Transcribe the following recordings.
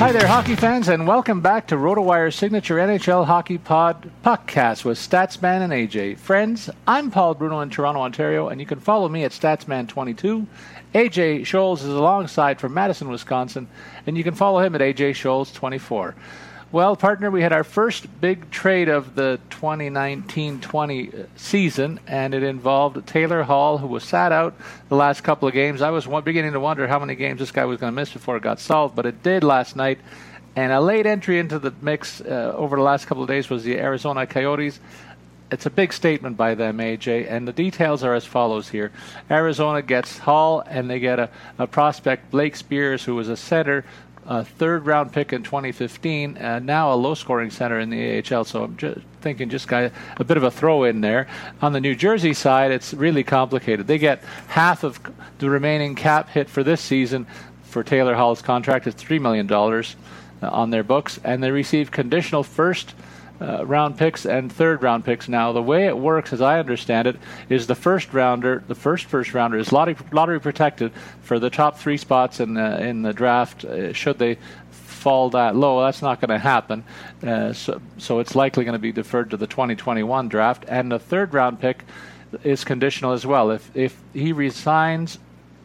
Hi there, hockey fans, and welcome back to RotoWire's signature NHL Hockey Pod podcast with Statsman and AJ. Friends, I'm Paul Bruno in Toronto, Ontario, and you can follow me at Statsman22. AJ Scholz is alongside from Madison, Wisconsin, and you can follow him at AJ Scholz24. Well, partner, we had our first big trade of the 2019-20 season, and it involved Taylor Hall, who was sat out the last couple of games. I was beginning to wonder how many games this guy was going to miss before it got solved, but it did last night. And a late entry into the mix uh, over the last couple of days was the Arizona Coyotes. It's a big statement by them, AJ, and the details are as follows here. Arizona gets Hall, and they get a, a prospect, Blake Spears, who was a center a third round pick in 2015, and now a low scoring center in the AHL. So I'm just thinking, just got a bit of a throw in there. On the New Jersey side, it's really complicated. They get half of the remaining cap hit for this season for Taylor Hall's contract is $3 million uh, on their books, and they receive conditional first uh, round picks and third round picks. Now, the way it works, as I understand it, is the first rounder, the first first rounder, is lottery, lottery protected for the top three spots in the in the draft. Uh, should they fall that low, that's not going to happen. Uh, so, so it's likely going to be deferred to the 2021 draft. And the third round pick is conditional as well. If if he resigns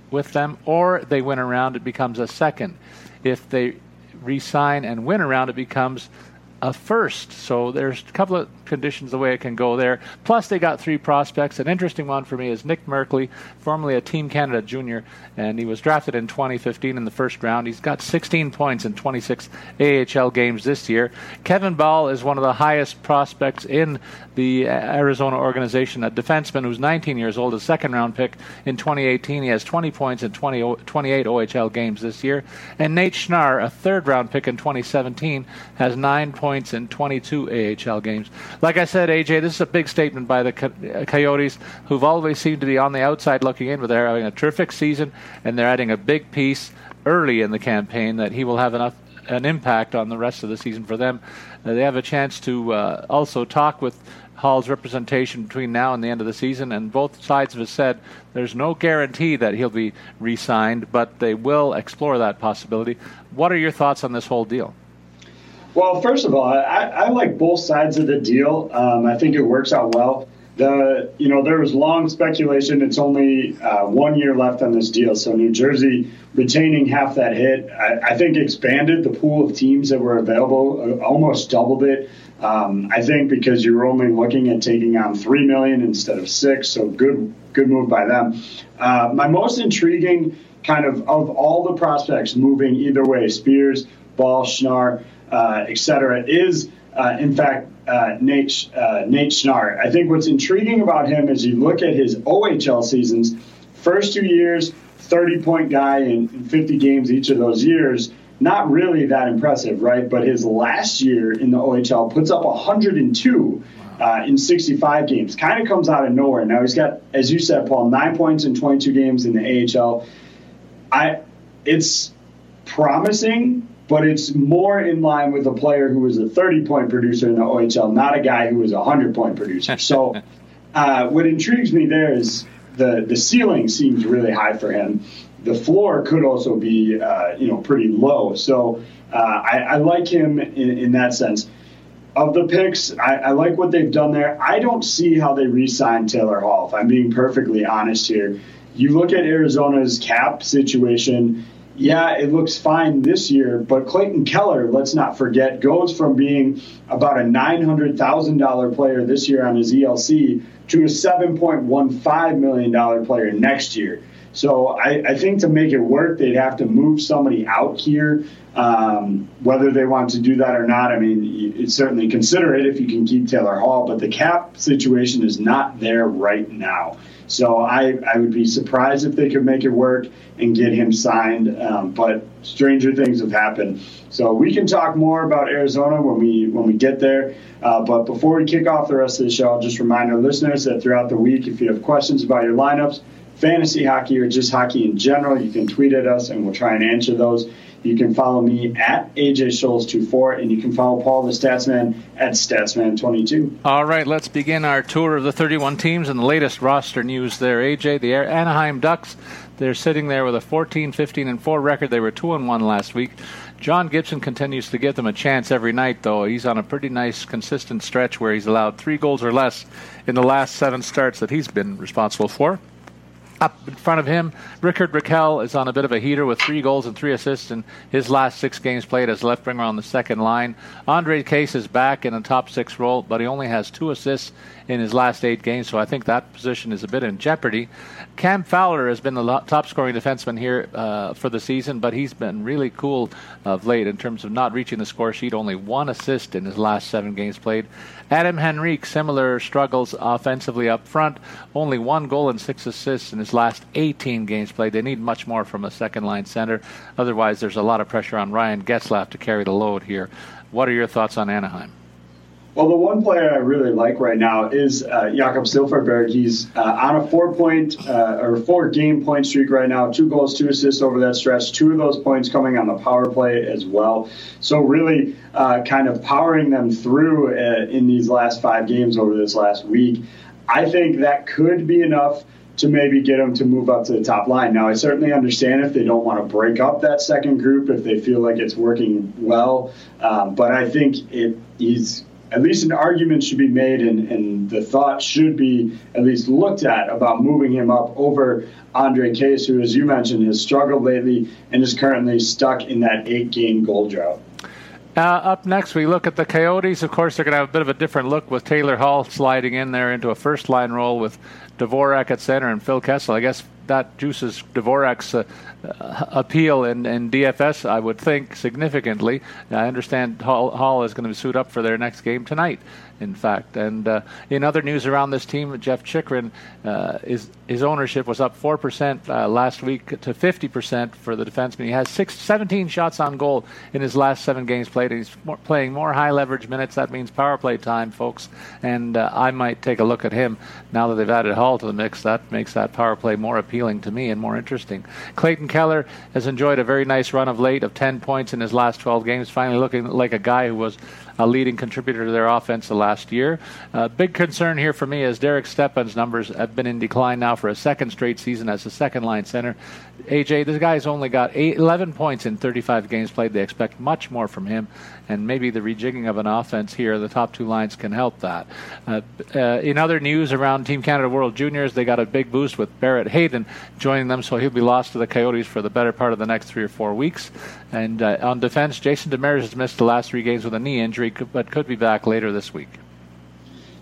with them or they win around, it becomes a second. If they resign and win around, it becomes a first. So there's a couple of conditions the way it can go there. Plus, they got three prospects. An interesting one for me is Nick Merkley, formerly a Team Canada junior, and he was drafted in 2015 in the first round. He's got 16 points in 26 AHL games this year. Kevin Bahl is one of the highest prospects in the Arizona organization, a defenseman who's 19 years old, a second round pick in 2018. He has 20 points in 20, 28 OHL games this year. And Nate Schnarr, a third round pick in 2017, has nine points in 22 AHL games. Like I said, AJ, this is a big statement by the Coyotes, who've always seemed to be on the outside looking in, but they're having a terrific season, and they're adding a big piece early in the campaign that he will have enough an impact on the rest of the season for them. Uh, they have a chance to uh, also talk with Hall's representation between now and the end of the season, and both sides have said there's no guarantee that he'll be re signed, but they will explore that possibility. What are your thoughts on this whole deal? Well, first of all, I, I like both sides of the deal. Um, I think it works out well. The you know there was long speculation. It's only uh, one year left on this deal, so New Jersey retaining half that hit, I, I think expanded the pool of teams that were available, uh, almost doubled it. Um, I think because you're only looking at taking on three million instead of six, so good good move by them. Uh, my most intriguing kind of of all the prospects moving either way, Speers, Bahl, Schnarr uh, et cetera, is uh, in fact uh, Nate, uh, Nate Schnarr. I think what's intriguing about him is you look at his OHL seasons, first two years, 30 point guy in, in 50 games each of those years. Not really that impressive, right? But his last year in the OHL puts up 102 uh, in 65 games. Kind of comes out of nowhere. Now he's got, as you said, Paul, nine points in 22 games in the AHL. I, it's promising but it's more in line with a player who was a 30 point producer in the OHL, not a guy who was a 100 point producer. So, uh, what intrigues me there is the, the ceiling seems really high for him. The floor could also be, uh, you know, pretty low. So, uh, I, I, like him in, in that sense of the picks, I, I, like what they've done there. I don't see how they re-sign Taylor Hall. If I'm being perfectly honest here, you look at Arizona's cap situation. Yeah, it looks fine this year, but Clayton Keller, let's not forget, goes from being about a $900,000 player this year on his ELC to a $7.15 million player next year. So I, I, think to make it work, they'd have to move somebody out here. Um, whether they want to do that or not, I mean, you, certainly consider it if you can keep Taylor Hall, but the cap situation is not there right now. So I, I would be surprised if they could make it work and get him signed. Um, but stranger things have happened. So we can talk more about Arizona when we when we get there. Uh, but before we kick off the rest of the show, I'll just remind our listeners that throughout the week, if you have questions about your lineups, fantasy hockey or just hockey in general, you can tweet at us and we'll try and answer those. You can follow me at AJ Scholz24 and you can follow Paul the Statsman at Statsman22. All right, let's begin our tour of the 31 teams and the latest roster news there. AJ, the Anaheim Ducks, they're sitting there with a 14, 15, and 4 record. They were 2 and 1 last week. John Gibson continues to give them a chance every night, though. He's on a pretty nice, consistent stretch where he's allowed three goals or less in the last seven starts that he's been responsible for. Up in front of him, Rickard Rakell is on a bit of a heater with three goals and three assists in his last six games played as left winger on the second line. Ondrej Case is back in a top six role, but he only has two assists in his last eight games, so I think that position is a bit in jeopardy. Cam Fowler has been the top scoring defenseman here uh, for the season, but he's been really cool of late in terms of not reaching the score sheet. Only one assist in his last seven games played. Adam Henrique, similar struggles offensively up front. Only one goal and six assists in his last 18 games played. They need much more from a second line center. Otherwise, there's a lot of pressure on Ryan Getzlaf to carry the load here. What are your thoughts on Anaheim? Well, the one player I really like right now is uh, Jakob Silfverberg. He's uh, on a four-point uh, or four-game point streak right now. Two goals, two assists over that stretch. Two of those points coming on the power play as well. So really, uh, kind of powering them through uh, in these last five games over this last week. I think that could be enough to maybe get them to move up to the top line. Now, I certainly understand if they don't want to break up that second group if they feel like it's working well. Um, but I think it he's at least an argument should be made and, and the thought should be at least looked at about moving him up over Ondrej Case, who, as you mentioned, has struggled lately and is currently stuck in that eight game goal drought. Uh, up next, we look at the Coyotes. Of course, they're going to have a bit of a different look with Taylor Hall sliding in there into a first line role with Dvorak at center and Phil Kessel. I guess that juices Dvorak's uh, uh, appeal in, in DFS, I would think, significantly. I understand Hall, Hall is going to suit up for their next game tonight in fact. And uh, in other news around this team, Jeff Chychrun, uh, is, his ownership was up 4% uh, last week to 50% for the defenseman. He has six, 17 shots on goal in his last seven games played. and He's more, playing more high leverage minutes. That means power play time, folks. And uh, I might take a look at him now that they've added Hall to the mix. That makes that power play more appealing to me and more interesting. Clayton Keller has enjoyed a very nice run of late of 10 points in his last 12 games, finally looking like a guy who was a leading contributor to their offense the last year. Uh, big concern here for me is Derek Stepan's numbers have been in decline now for a second straight season as a second line center. AJ, this guy's only got eight, 11 points in 35 games played. They expect much more from him, and maybe the rejigging of an offense here, the top two lines can help that. Uh, uh, in other news around Team Canada World Juniors, they got a big boost with Barrett Hayton joining them, so he'll be lost to the Coyotes for the better part of the next three or four weeks. And uh, on defense, Jason Demers has missed the last three games with a knee injury, but could be back later this week.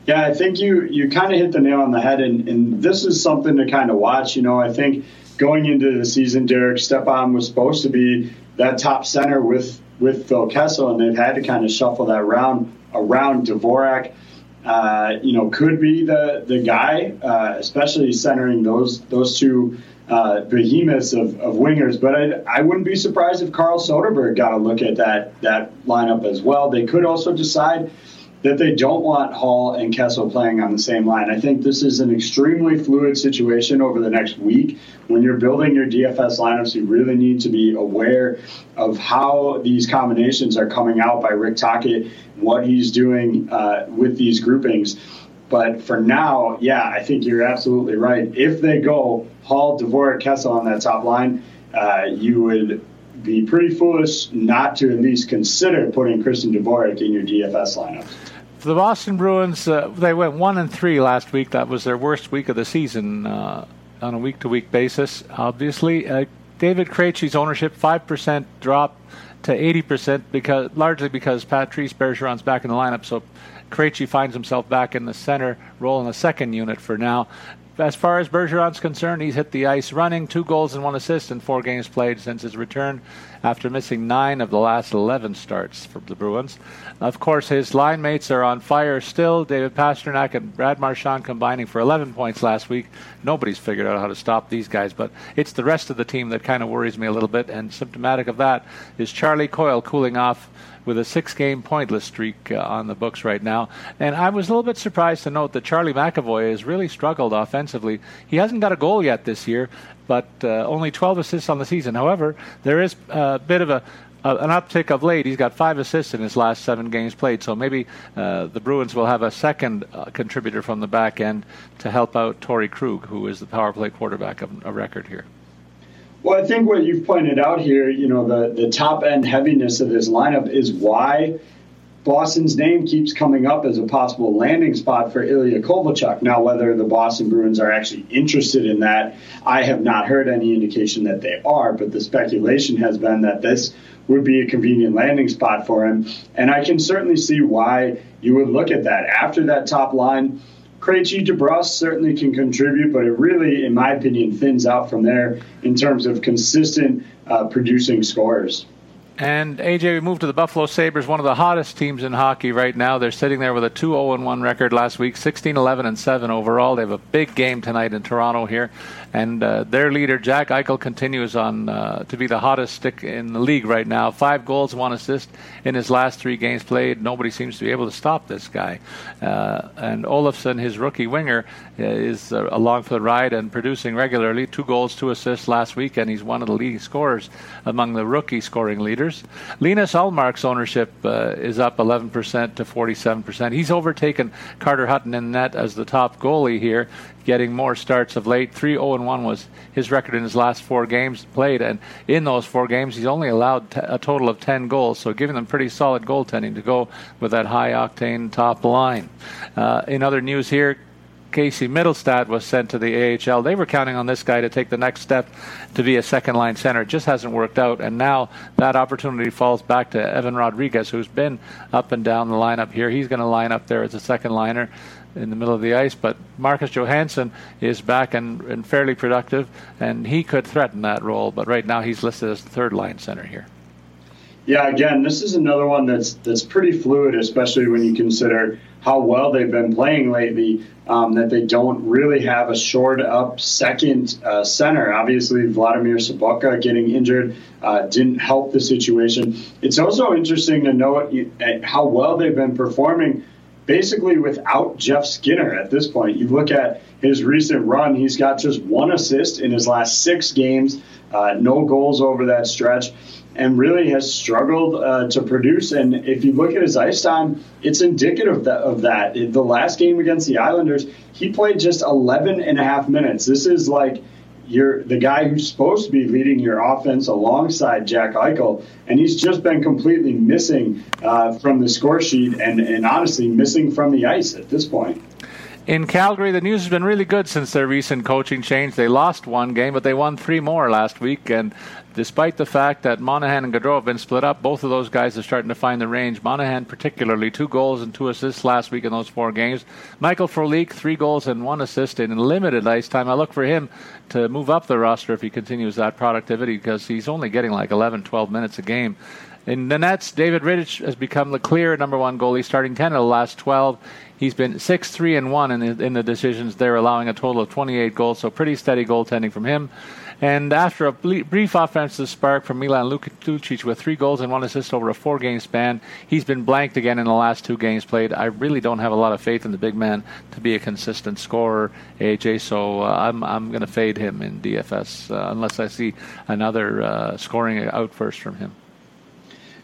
Yeah, I think you you kind of hit the nail on the head, and, and this is something to kind of watch. You know, I think going into the season, Derek Stepan was supposed to be that top center with with Phil Kessel, and they've had to kind of shuffle that around around Dvorak. Uh, you know, could be the the guy, uh, especially centering those those two uh, behemoths of, of wingers. But I, I wouldn't be surprised if Carl Soderberg got a look at that that lineup as well. They could also decide that they don't want Hall and Kessel playing on the same line. I think this is an extremely fluid situation over the next week. When you're building your DFS lineups, you really need to be aware of how these combinations are coming out by Rick Tocchet, what he's doing uh, with these groupings. But for now, yeah, I think you're absolutely right. If they go Hall, Dvorak, Kessel on that top line, uh, you would be pretty foolish not to at least consider putting Christian Dvorak in your DFS lineups the Boston Bruins, uh, they went one and three last week. That was their worst week of the season uh, on a week-to-week basis. Obviously, uh, David Krejci's ownership five percent drop to eighty percent because largely because Patrice Bergeron's back in the lineup. So Krejci finds himself back in the center role in the second unit for now as far as Bergeron's concerned, he's hit the ice running, two goals and one assist in four games played since his return after missing nine of the last 11 starts for the Bruins. Of course, his line mates are on fire still. David Pastrnak and Brad Marchand combining for 11 points last week. Nobody's figured out how to stop these guys, but it's the rest of the team that kind of worries me a little bit. And symptomatic of that is Charlie Coyle cooling off with a six game pointless streak uh, on the books right now. And I was a little bit surprised to note that Charlie McAvoy has really struggled offensively. He hasn't got a goal yet this year, but uh, only 12 assists on the season. However, there is a bit of a an uptick of late. He's got five assists in his last seven games played, so maybe uh, the Bruins will have a second uh, contributor from the back end to help out Torey Krug, who is the power play quarterback of a record here. Well, I think what you've pointed out here, you know, the, the top end heaviness of this lineup is why Boston's name keeps coming up as a possible landing spot for Ilya Kovalchuk. Now, whether the Boston Bruins are actually interested in that, I have not heard any indication that they are, but the speculation has been that this would be a convenient landing spot for him. And I can certainly see why you would look at that. After that top line, Krejci DeBrusk certainly can contribute, but it really, in my opinion, thins out from there in terms of consistent uh, producing scores. And AJ, we move to the Buffalo Sabres, one of the hottest teams in hockey right now. They're sitting there with a 2 0 1 record last week, 16 11 and 7 overall. They have a big game tonight in Toronto here. And uh, their leader, Jack Eichel, continues on uh, to be the hottest stick in the league right now. Five goals, one assist in his last three games played. Nobody seems to be able to stop this guy. Uh, and Olofsson, his rookie winger, uh, is uh, along for the ride and producing regularly. Two goals, two assists last week, and he's one of the leading scorers among the rookie scoring leaders. Linus Ullmark's ownership uh, is up 11% to 47%. He's overtaken Carter Hutton in net as the top goalie here getting more starts of late. 3 0 1 was his record in his last four games played, and in those four games, he's only allowed t- a total of 10 goals, so giving them pretty solid goaltending to go with that high octane top line. Uh, in other news here, Casey Mittelstadt was sent to the AHL. They were counting on this guy to take the next step to be a second line center. It just hasn't worked out. And now that opportunity falls back to Evan Rodrigues, who's been up and down the lineup here. He's going to line up there as a second liner in the middle of the ice. But Marcus Johansson is back and, and fairly productive, and he could threaten that role. But right now he's listed as the third line center here. Yeah, again, this is another one that's that's pretty fluid, especially when you consider how well they've been playing lately. Um, that they don't really have a shored up second uh, center. Obviously, Vladimir Sobotka getting injured uh, didn't help the situation. It's also interesting to note how well they've been performing basically without Jeff Skinner at this point. You look at his recent run, he's got just one assist in his last six games, uh, no goals over that stretch, and really has struggled uh, to produce. And if you look at his ice time, it's indicative of that. The last game against the Islanders, he played just 11 and a half minutes. This is like you're the guy who's supposed to be leading your offense alongside Jack Eichel, and he's just been completely missing uh, from the score sheet and, and honestly missing from the ice at this point. In Calgary, the news has been really good since their recent coaching change. They lost one game, but they won three more last week, and despite the fact that Monahan and Gaudreau have been split up, both of those guys are starting to find the range. Monahan, particularly, two goals and two assists last week in those four games. Michael Frolik, three goals and one assist in limited ice time. I look for him to move up the roster if he continues that productivity because he's only getting like 11, 12 minutes a game. In the Nets, David Rittich has become the clear number one goalie, starting 10 of the last 12. He's been 6 3 and 1 in the, in the decisions. They're allowing a total of 28 goals, so pretty steady goaltending from him. And after a brief offensive spark from Milan Lucic with three goals and one assist over a four-game span, he's been blanked again in the last two games played. I really don't have a lot of faith in the big man to be a consistent scorer, AJ. So uh, I'm I'm going to fade him in DFS uh, unless I see another uh, scoring outburst from him.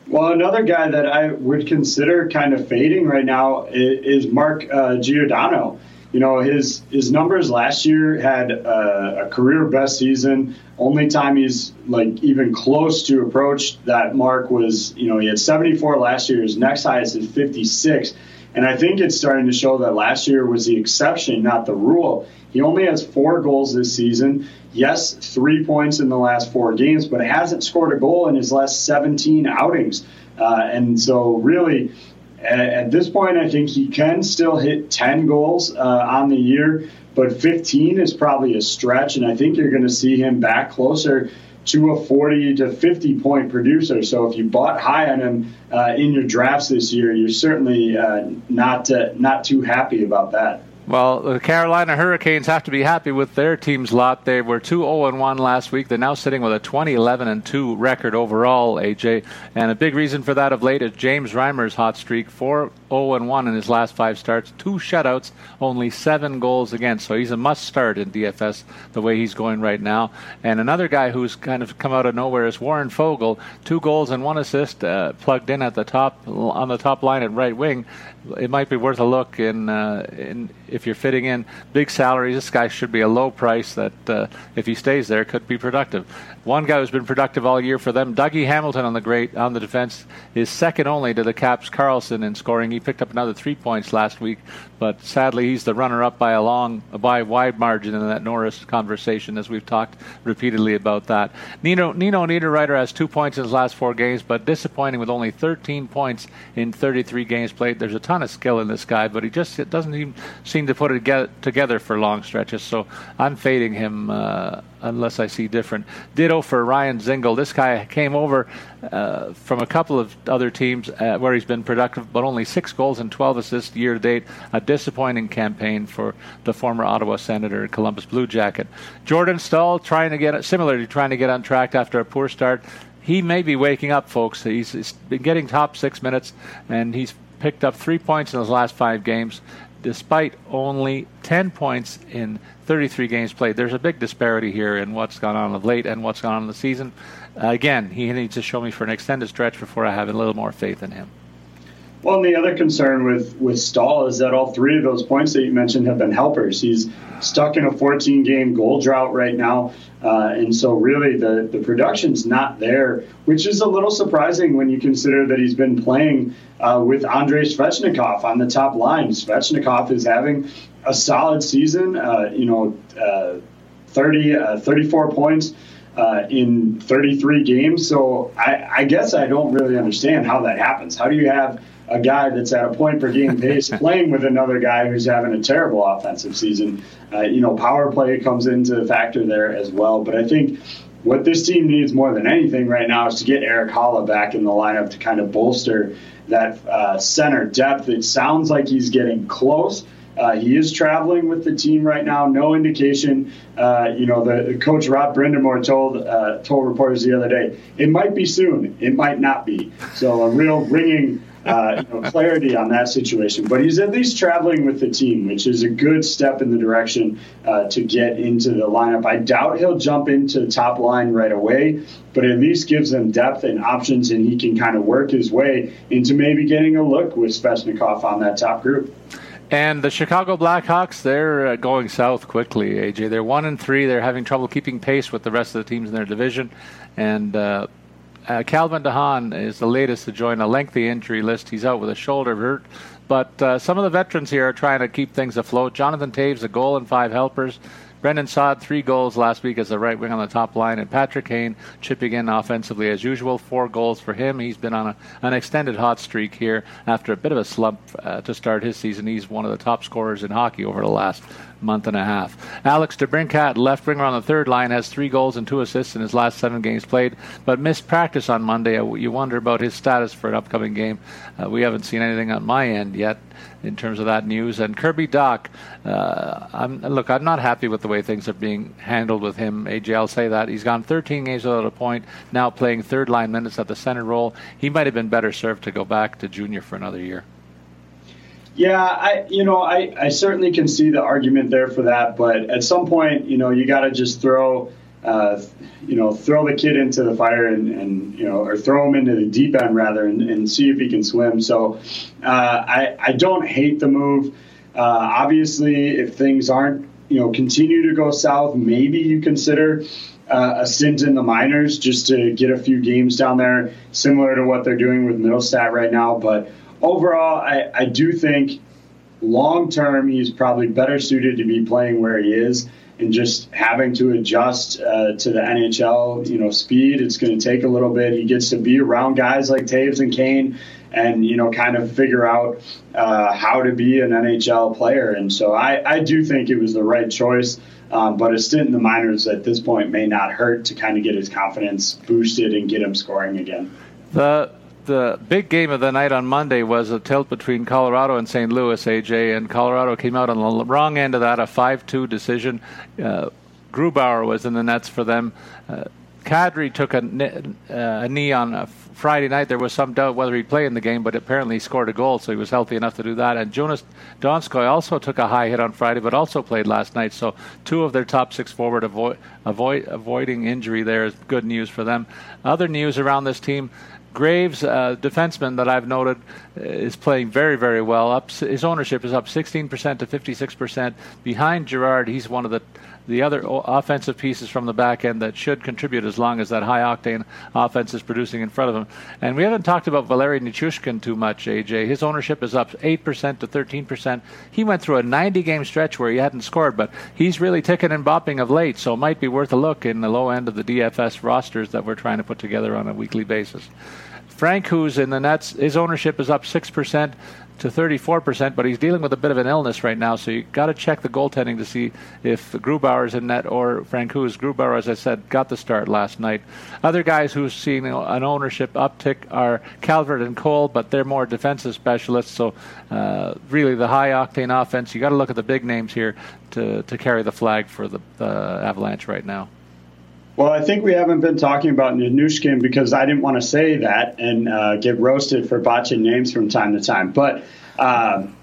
Well, another guy that I would consider kind of fading right now is, Mark uh, Giordano. You know, his his numbers last year had a, a career best season. Only time he's like even close to approach that mark was, you know, he had 74 last year. His next highest is 56. And I think it's starting to show that last year was the exception, not the rule. He only has four goals this season. Yes, three points in the last four games, but hasn't scored a goal in his last 17 outings. Uh, and so, really, at, this point, I think he can still hit 10 goals uh, on the year, but 15 is probably a stretch. And I think you're going to see him back closer to a 40 to 50 point producer. So if you bought high on him uh, in your drafts this year, you're certainly uh, not uh, not too happy about that. Well, the Carolina Hurricanes have to be happy with their team's lot. They were 2 0 1 last week. They're now sitting with a 20 11 2 record overall, AJ. And a big reason for that of late is James Reimer's hot streak 4 0 1 in his last five starts, two shutouts, only seven goals against. So he's a must start in DFS the way he's going right now. And another guy who's kind of come out of nowhere is Warren Foegele, two goals and one assist, uh, plugged in at the top on the top line at right wing it might be worth a look in, uh, in if you're fitting in big salaries. This guy should be a low price that uh, if he stays there could be productive. One guy who's been productive all year for them, Dougie Hamilton on the great on the defense, is second only to the Caps Carlson in scoring. He picked up another three points last week, but sadly he's the runner-up by a long, by a wide margin in that Norris conversation, as we've talked repeatedly about that. Nino Nino Niederreiter has two points in his last four games, but disappointing with only 13 points in 33 games played. There's a ton of skill in this guy, but he just doesn't even seem to put it together for long stretches. So I'm fading him. Uh, unless I see different. For Ryan Dzingel. This guy came over uh, from a couple of other teams uh, where he's been productive, but only six goals and 12 assists year to date. A disappointing campaign for the former Ottawa Senator, Columbus Blue Jacket. Jordan Staal trying to get similarly trying to get on track after a poor start. He may be waking up, folks. He's, he's been getting top six minutes, and he's picked up three points in his last five games despite only 10 points in 33 games played. There's a big disparity here in what's gone on of late and what's gone on in the season. Uh, again, he needs to show me for an extended stretch before I have a little more faith in him. Well, and the other concern with with Staal is that all three of those points that you mentioned have been helpers. He's stuck in a 14 game goal drought right now. Uh, and so, really, the, the production's not there, which is a little surprising when you consider that he's been playing uh, with Andrei Svechnikov on the top line. Svechnikov is having a solid season, uh, you know, uh, 30, uh, 34 points. Uh, in 33 games. So I, I, guess I don't really understand how that happens. How do you have a guy that's at a point per game pace playing with another guy who's having a terrible offensive season? Uh, you know, power play comes into the factor there as well. But I think what this team needs more than anything right now is to get Erik Haula back in the lineup to kind of bolster that uh, center depth. It sounds like he's getting close. Uh, he is traveling with the team right now. No indication. Uh, you know, the, the, coach Rob Brind'Amour told uh, told reporters the other day, it might be soon. It might not be. So a real ringing uh, you know, clarity on that situation. But he's at least traveling with the team, which is a good step in the direction uh, to get into the lineup. I doubt he'll jump into the top line right away, but at least gives them depth and options, and he can kind of work his way into maybe getting a look with Svechnikov on that top group. And the Chicago Blackhawks, they're uh, going south quickly, AJ. They're one and three. They're having trouble keeping pace with the rest of the teams in their division. And uh, uh, Calvin DeHaan is the latest to join a lengthy injury list. He's out with a shoulder hurt. But uh, some of the veterans here are trying to keep things afloat. Jonathan Toews, a goal and five helpers. Brandon Saad, three goals last week as a right wing on the top line, and Patrick Kane chipping in offensively as usual. Four goals for him. He's been on a, an extended hot streak here after a bit of a slump uh, to start his season. He's one of the top scorers in hockey over the last month and a half. Alex DeBrincat, left winger on the third line, has three goals and two assists in his last seven games played, but missed practice on Monday. You wonder about his status for an upcoming game. Uh, we haven't seen anything on my end yet in terms of that news. And Kirby Dach, uh, I'm, look, I'm not happy with the way things are being handled with him. AJ, I'll say that he's gone 13 games without a point. Now playing third line minutes at the center role. He might have been better served to go back to junior for another year. Yeah, I you know I, I certainly can see the argument there for that, but at some point you know you got to just throw uh, you know throw the kid into the fire and, and you know or throw him into the deep end rather and, and see if he can swim. So uh, I I don't hate the move. Uh, obviously, if things aren't you know continue to go south, maybe you consider uh, a stint in the minors just to get a few games down there, similar to what they're doing with Mittelstadt right now. But overall, I, I do think long term he's probably better suited to be playing where he is and just having to adjust uh, to the NHL, you know, speed. It's going to take a little bit. He gets to be around guys like Toews and Kane, and you know, kind of figure out uh, how to be an NHL player. And so I, I do think it was the right choice. Um, but a stint in the minors at this point may not hurt to kind of get his confidence boosted and get him scoring again. The the big game of the night on Monday was a tilt between Colorado and St. Louis, AJ, and Colorado came out on the wrong end of that, a 5 2 decision. Uh, Grubauer was in the nets for them. Uh, Kadri took a, uh, a knee on a Friday night. There was some doubt whether he'd play in the game, but apparently he scored a goal, so he was healthy enough to do that. And Joonas Donskoi also took a high hit on Friday, but also played last night. So two of their top six forward avoid, avoid avoiding injury there is good news for them. Other news around this team. Graves, uh, defenseman that I've noted, uh, is playing very, very well. Up, his ownership is up 16% to 56%. Behind Girard, he's one of the the other offensive pieces from the back end that should contribute as long as that high octane offense is producing in front of him. And we haven't talked about Valeri Nichushkin too much, AJ. His ownership is up 8% to 13%. He went through a 90 game stretch where he hadn't scored, but he's really ticking and bopping of late, so it might be worth a look in the low end of the DFS rosters that we're trying to put together on a weekly basis. Frank, who's in the Nets, his ownership is up 6% to 34%, but he's dealing with a bit of an illness right now, so you got to check the goaltending to see if Grubauer is in net or Francouz. Grubauer, as I said, got the start last night. Other guys who've seen an ownership uptick are Calvert and Cole, but they're more defensive specialists, so uh, really the high octane offense, you got to look at the big names here to, to carry the flag for the uh, Avalanche right now. Well, I think we haven't been talking about Nichushkin because I didn't want to say that and uh, get roasted for botching names from time to time. But um,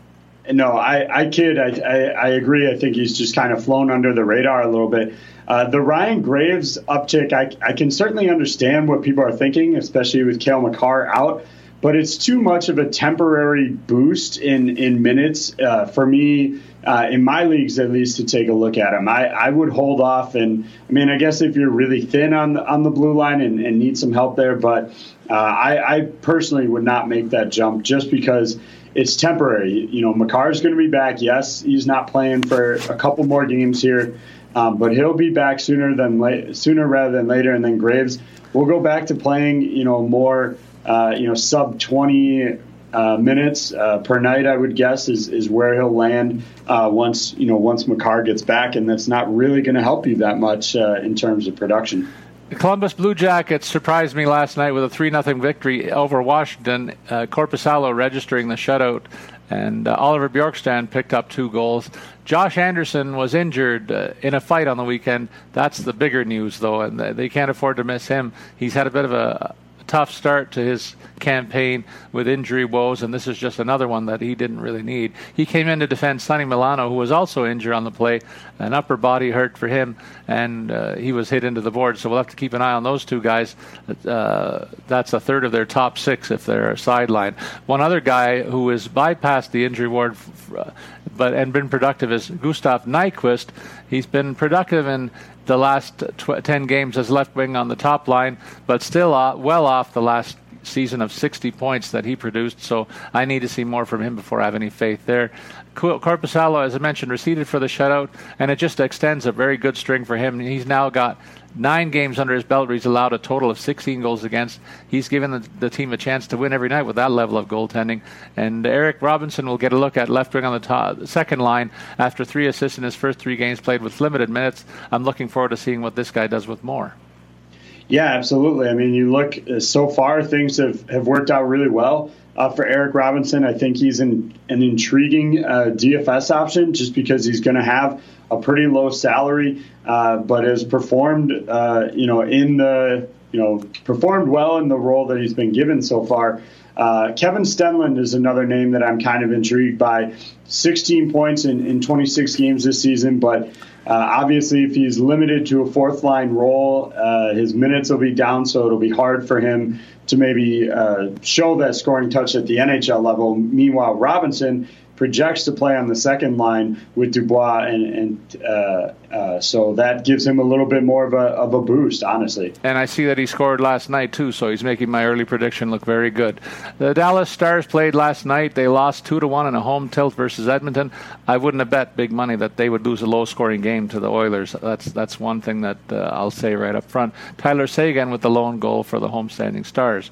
no, I, I kid. I, I, I, agree. I think he's just kind of flown under the radar a little bit. Uh, the Ryan Graves uptick, I, I can certainly understand what people are thinking, especially with Cale Makar out. But it's too much of a temporary boost in in minutes uh, for me uh, in my leagues at least to take a look at him. I, I would hold off, and I mean, I guess if you're really thin on the, on the blue line and, and need some help there, but uh, I, I personally would not make that jump just because it's temporary. You know, Makar's going to be back. Yes, he's not playing for a couple more games here, um, but he'll be back sooner than la- sooner rather than later. And then Graves will go back to playing. You know, more. Uh, you know, sub 20 uh, minutes uh, per night, I would guess, is, is where he'll land uh, once you know once Makar gets back, and that's not really going to help you that much uh, in terms of production. The Columbus Blue Jackets surprised me last night with a 3 0 victory over Washington. Uh, Korpisalo registering the shutout, and uh, Oliver Bjorkstrand picked up two goals. Josh Anderson was injured uh, in a fight on the weekend. That's the bigger news, though, and they can't afford to miss him. He's had a bit of a, tough start to his campaign with injury woes, and this is just another one that he didn't really need. He came in to defend Sonny Milano, who was also injured on the play, an upper body hurt for him, and uh, he was hit into the board. So we'll have to keep an eye on those two guys. Uh, that's a third of their top six if they're sidelined. One other guy who has bypassed the injury ward, f- f- but and been productive is Gustav Nyquist. He's been productive in the last tw- 10 games as left wing on the top line, but still uh, well off the last season of 60 points that he produced. So I need to see more from him before I have any faith there. Korpisalo, as I mentioned, receded for the shutout, and it just extends a very good string for him. He's now got nine games under his belt where he's allowed a total of 16 goals against. He's given the, the, team a chance to win every night with that level of goaltending. And Eric Robinson will get a look at left wing on the top, second line after three assists in his first three games played with limited minutes. I'm looking forward to seeing what this guy does with more. Yeah, absolutely. I mean, you look uh, so far, things have, have worked out really well. Uh, for Eric Robinson, I think he's an, an intriguing uh, DFS option just because he's going to have a pretty low salary, uh, but has performed, uh, you know, in the, you know, performed well in the role that he's been given so far. Uh, Kevin Stenlund is another name that I'm kind of intrigued by. 16 points in, in 26 games this season, but uh, obviously, if he's limited to a fourth line role, uh, his minutes will be down, so it'll be hard for him to maybe uh, show that scoring touch at the NHL level. Meanwhile, Robinson projects to play on the second line with Dubois, and, and uh, uh, so that gives him a little bit more of a, of a boost, honestly. And I see that he scored last night too, so he's making my early prediction look very good. The Dallas Stars played last night. They lost two to one in a home tilt versus Edmonton. I wouldn't have bet big money that they would lose a low-scoring game to the Oilers. That's that's one thing that uh, I'll say right up front. Tyler Seguin with the lone goal for the homestanding Stars.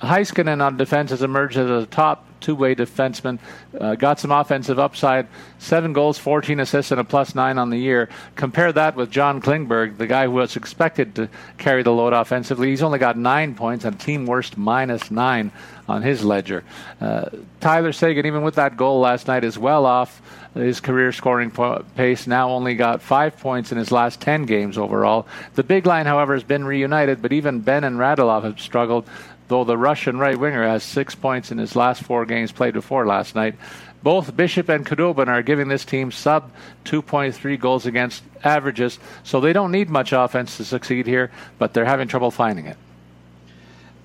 Heiskanen on defense has emerged as a top two-way defenseman. Uh, got some offensive upside. Seven goals, 14 assists, and a plus nine on the year. Compare that with John Klingberg, the guy who was expected to carry the load offensively. He's only got nine points and team worst minus nine on his ledger. Uh, Tyler Seguin, even with that goal last night, is well off his career scoring po- pace. Now only got five points in his last 10 games overall. The big line, however, has been reunited, but even Benn and Radulov have struggled though the Russian right winger has six points in his last four games played before last night. Both Bishop and Khudobin are giving this team sub 2.3 goals against averages, so they don't need much offense to succeed here, but they're having trouble finding it.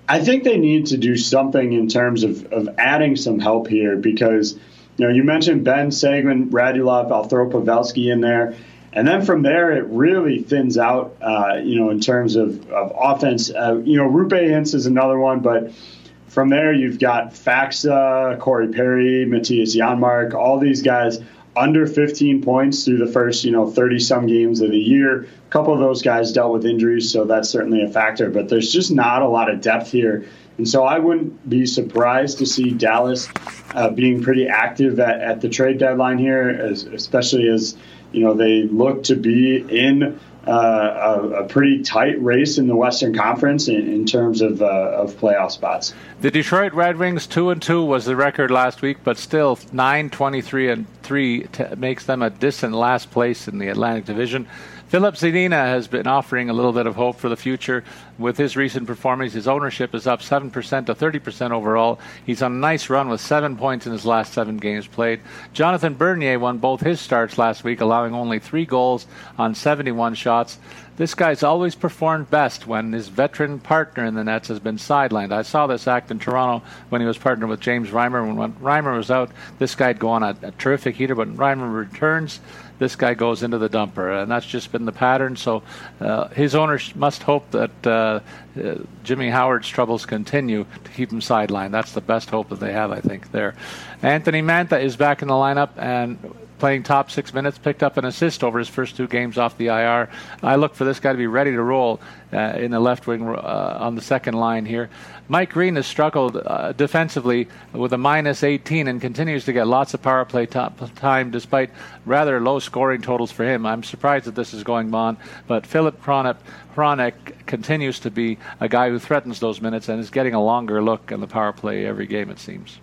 I think they need to do something in terms of, of adding some help here because, you know, you mentioned Benn Seguin, Radulov, I'll throw Pavelski in there. And then from there, it really thins out, uh, you know, in terms of, of offense. Uh, you know, Roope Hintz is another one, but from there, you've got Faksa, Corey Perry, Mattias Janmark, all these guys under 15 points through the first, you know, 30 some games of the year. A couple of those guys dealt with injuries, so that's certainly a factor, but there's just not a lot of depth here. And so I wouldn't be surprised to see Dallas uh, being pretty active at, at the trade deadline here, as, especially as you know, they look to be in uh, a, a, pretty tight race in the Western Conference in, in terms of, uh, of playoff spots. The Detroit Red Wings two and two was the record last week, but still nine twenty three and three t- makes them a distant last place in the Atlantic Division. Filip Zadina has been offering a little bit of hope for the future with his recent performance. His ownership is up 7% to 30% overall. He's on a nice run with seven points in his last seven games played. Jonathan Bernier won both his starts last week, allowing only three goals on 71 shots. This guy's always performed best when his veteran partner in the nets has been sidelined. I saw this act in Toronto when he was partnered with James Reimer. When Reimer was out, this guy'd go on a, a terrific heater, but Reimer returns this guy goes into the dumper, and that's just been the pattern. So uh, his owners must hope that uh, uh, Jimmy Howard's troubles continue to keep him sidelined. That's the best hope that they have, I think. There, Anthony Mantha is back in the lineup and playing top six minutes, picked up an assist over his first two games off the IR. I look for this guy to be ready to roll uh, in the left wing uh, on the second line here. Mike Green has struggled uh, defensively with a minus 18 and continues to get lots of power play time despite rather low scoring totals for him. I'm surprised that this is going on, but Filip Hronek continues to be a guy who threatens those minutes and is getting a longer look in the power play every game, it seems.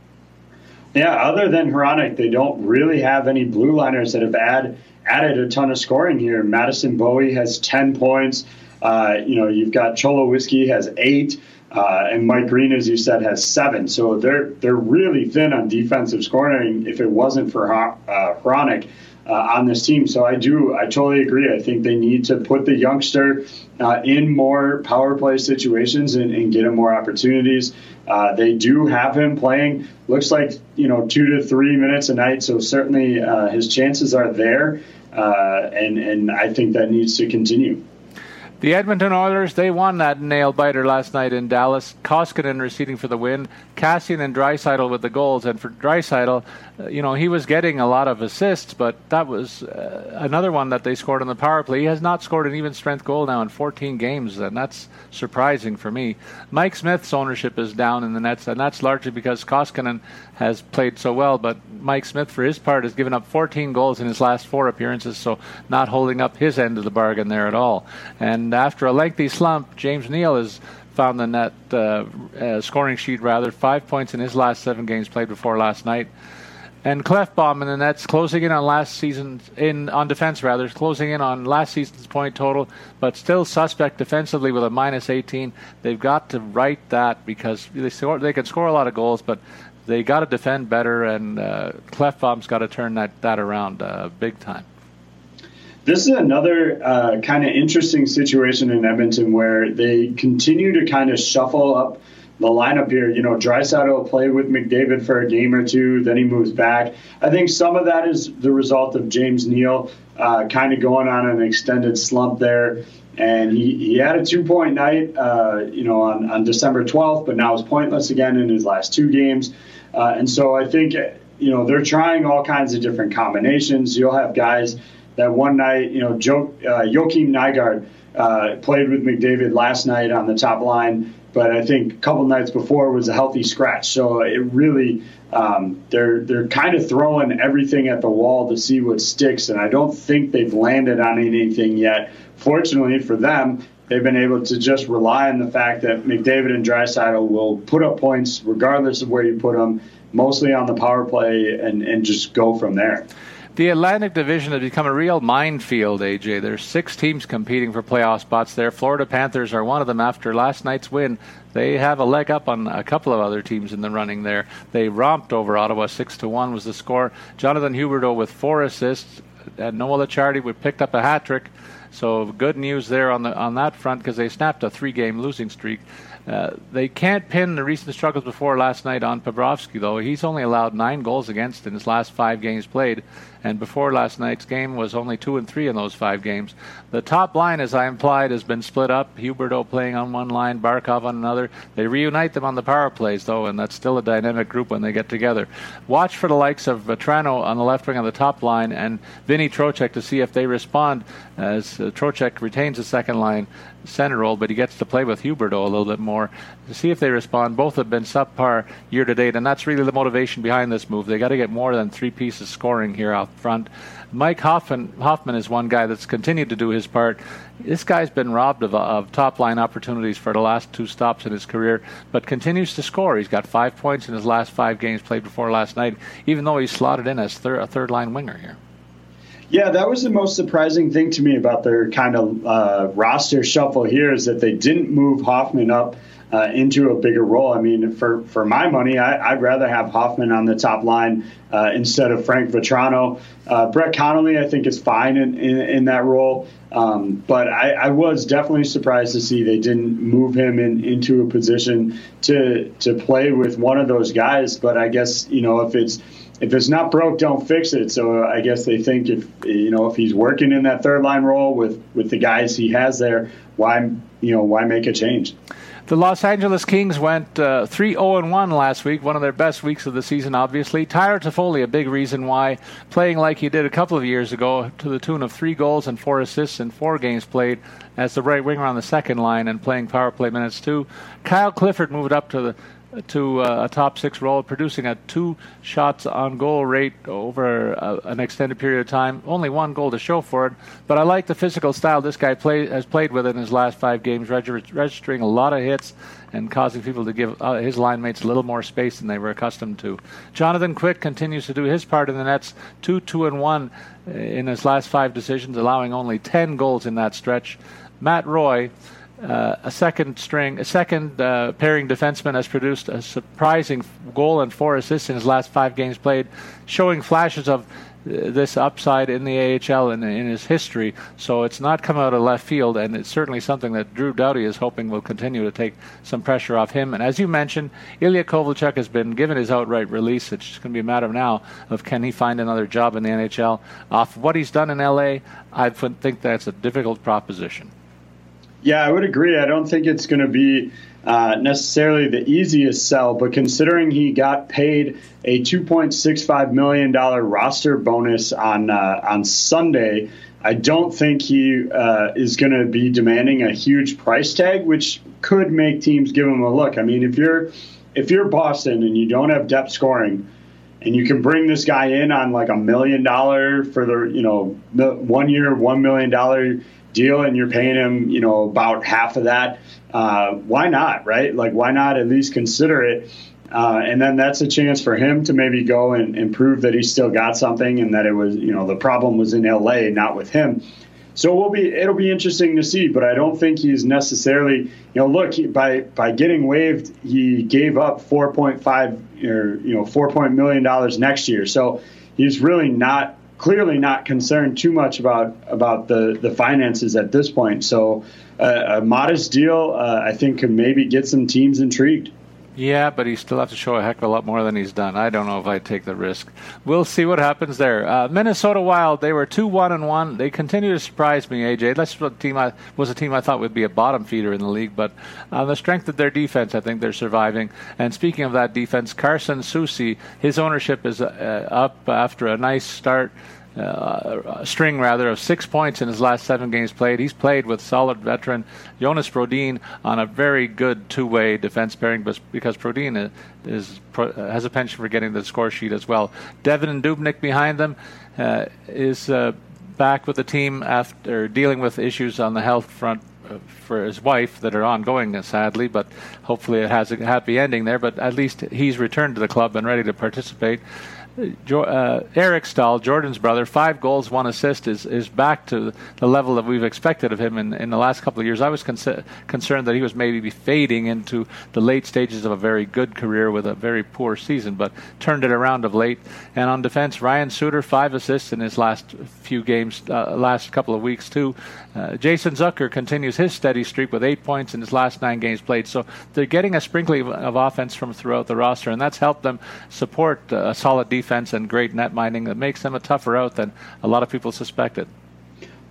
Yeah, other than Hronek, they don't really have any blue liners that have add, added a ton of scoring here. Madison Bowey has 10 points. Uh, you know, you've got Cholowski has eight. Uh, and Mike Green, as you said, has seven. So they're they're really thin on defensive scoring. If it wasn't for uh, Hronek uh, on this team, so I do I totally agree. I think they need to put the youngster uh, in more power play situations and, and get him more opportunities. Uh, they do have him playing. Looks like you know two to three minutes a night. So certainly uh, his chances are there, and and I think that needs to continue. The Edmonton Oilers, they won that nail biter last night in Dallas. Koskinen receiving for the win. Kassian and Draisaitl with the goals. And for Draisaitl, uh, you know, he was getting a lot of assists, but that was uh, another one that they scored on the power play. He has not scored an even strength goal now in 14 games, and that's surprising for me. Mike Smith's ownership is down in the Nets, and that's largely because Koskinen has played so well. But Mike Smith, for his part, has given up 14 goals in his last four appearances, so not holding up his end of the bargain there at all. And after a lengthy slump, James Neal has found the net uh, uh, scoring sheet rather five points in his last seven games played before last night. And Klefbom in the Nets closing in on last season in on defense rather closing in on last season's point total, but still suspect defensively with a minus 18. They've got to right that because they score, they can score a lot of goals, but they got to defend better, and uh, Klefbom's got to turn that that around uh, big time. This is another uh, kind of interesting situation in Edmonton where they continue to kind of shuffle up the lineup here. You know, Draisaitl will play with McDavid for a game or two, then he moves back. I think some of that is the result of James Neal uh, kind of going on an extended slump there. And he, he had a two point night, uh, you know, on, on December 12th, but now is pointless again in his last two games. Uh, and so I think, you know, they're trying all kinds of different combinations. You'll have guys that one night, you know, jo- uh, Joakim Nygard uh, played with McDavid last night on the top line, but I think a couple nights before was a healthy scratch. So it really, um, they're they're kind of throwing everything at the wall to see what sticks, and I don't think they've landed on anything yet. Fortunately for them, they've been able to just rely on the fact that McDavid and Draisaitl will put up points regardless of where you put them, mostly on the power play, and, and just go from there. The Atlantic Division has become a real minefield, AJ. There's six teams competing for playoff spots there. Florida Panthers are one of them after last night's win. They have a leg up on a couple of other teams in the running there. They romped over Ottawa 6 to 1 was the score. Jonathan Huberdeau with four assists. And Noel Acciari would picked up a hat trick. So good news there on the on that front because they snapped a three-game losing streak. Uh, they can't pin the recent struggles before last night on Bobrovsky, though. He's only allowed nine goals against in his last five games played, and before last night's game was only two and three in those five games. The top line, as I implied, has been split up. Huberdeau playing on one line, Barkov on another. They reunite them on the power plays, though, and that's still a dynamic group when they get together. Watch for the likes of Vatrano on the left wing on the top line and Vinny Trocheck to see if they respond as uh, Trocheck retains the second line center role, but he gets to play with Huberdeau a little bit more to see if they respond. Both have been subpar year to date, and that's really the motivation behind this move. They got to get more than three pieces scoring here out front. Mike Hoffman, Hoffman is one guy that's continued to do his part. This guy's been robbed of, of top line opportunities for the last two stops in his career, but continues to score. He's got five points in his last five games played before last night, even though he's slotted in as thir- a third line winger here. Yeah, that was the most surprising thing to me about their kind of uh, roster shuffle here is that they didn't move Hoffman up uh, into a bigger role. I mean, for, for my money, I, would rather have Hoffman on the top line uh, instead of Frank Vatrano. Uh, Brett Connolly, I think, is fine in, in, in that role. Um, but I, I, was definitely surprised to see they didn't move him in, into a position to to play with one of those guys. But I guess you know if it's if it's not broke, don't fix it. So I guess they think if you know if he's working in that third line role with with the guys he has there, why you know why make a change? The Los Angeles Kings went uh, 3 0 1 last week, one of their best weeks of the season, obviously. Tyler Toffoli, a big reason why, playing like he did a couple of years ago, to the tune of three goals and four assists in four games played as the right winger on the second line and playing power play minutes too. Kyle Clifford moved up to the to uh, a top six role, producing a two shots on goal rate over uh, an extended period of time. Only one goal to show for it, but I like the physical style this guy play, has played with in his last five games, registering a lot of hits and causing people to give uh, his line mates a little more space than they were accustomed to. Jonathan Quick continues to do his part in the Nets, two, two, and one uh, in his last five decisions, allowing only 10 goals in that stretch. Matt Roy uh, a second string, a second uh, pairing defenseman has produced a surprising goal and four assists in his last five games played, showing flashes of uh, this upside in the AHL and in his history. So it's not come out of left field, and it's certainly something that Drew Doughty is hoping will continue to take some pressure off him. And as you mentioned, Ilya Kovalchuk has been given his outright release. It's just going to be a matter now of can he find another job in the NHL. Off what he's done in LA, I think that's a difficult proposition. Yeah, I would agree. I don't think it's going to be uh, necessarily the easiest sell, but considering he got paid a $2.65 million roster bonus on uh, on Sunday, I don't think he uh, is going to be demanding a huge price tag, which could make teams give him a look. I mean, if you're if you're Boston and you don't have depth scoring, and you can bring this guy in on like a million dollar for the you know the one year one million dollar deal and you're paying him you know about half of that uh, why not right? Like why not at least consider it? Uh, and then that's a chance for him to maybe go and, and prove that he still got something and that it was you know the problem was in la not with him. So we'll be it'll be interesting to see, but I don't think he's necessarily you know look he, by by getting waived he gave up 4.5 or you know 4 point million dollars next year. So he's really not clearly not concerned too much about about the the finances at this point. So uh, a modest deal uh, I think could maybe get some teams intrigued. Yeah, but he still have to show a heck of a lot more than he's done. I don't know if I'd take the risk. We'll see what happens there. Uh, Minnesota Wild, they were two one and one. They continue to surprise me. AJ, that's what team I was a team I thought would be a bottom feeder in the league, but on the strength of their defense, I think they're surviving. And speaking of that defense, Carson Soucy, his ownership is uh, up after a nice start uh, string rather of six points in his last seven games played. He's played with solid veteran Jonas Brodin on a very good two-way defense pairing, because Brodin is, is has a penchant for getting the score sheet as well. Devan Dubnyk behind them uh, is uh, back with the team after dealing with issues on the health front uh, for his wife that are ongoing, sadly, but hopefully it has a happy ending there. But at least he's returned to the club and ready to participate uh, Eric Staal, Jordan's brother, five goals, one assist, is, is back to the level that we've expected of him in, in the last couple of years. I was con- concerned that he was maybe fading into the late stages of a very good career with a very poor season, but turned it around of late. And on defense, Ryan Suter, five assists in his last few games, uh, last couple of weeks, too. Uh, Jason Zucker continues his steady streak with eight points in his last nine games played. So they're getting a sprinkling of offense from throughout the roster, and that's helped them support uh, a solid defense and great net mining that makes them a tougher out than a lot of people suspected.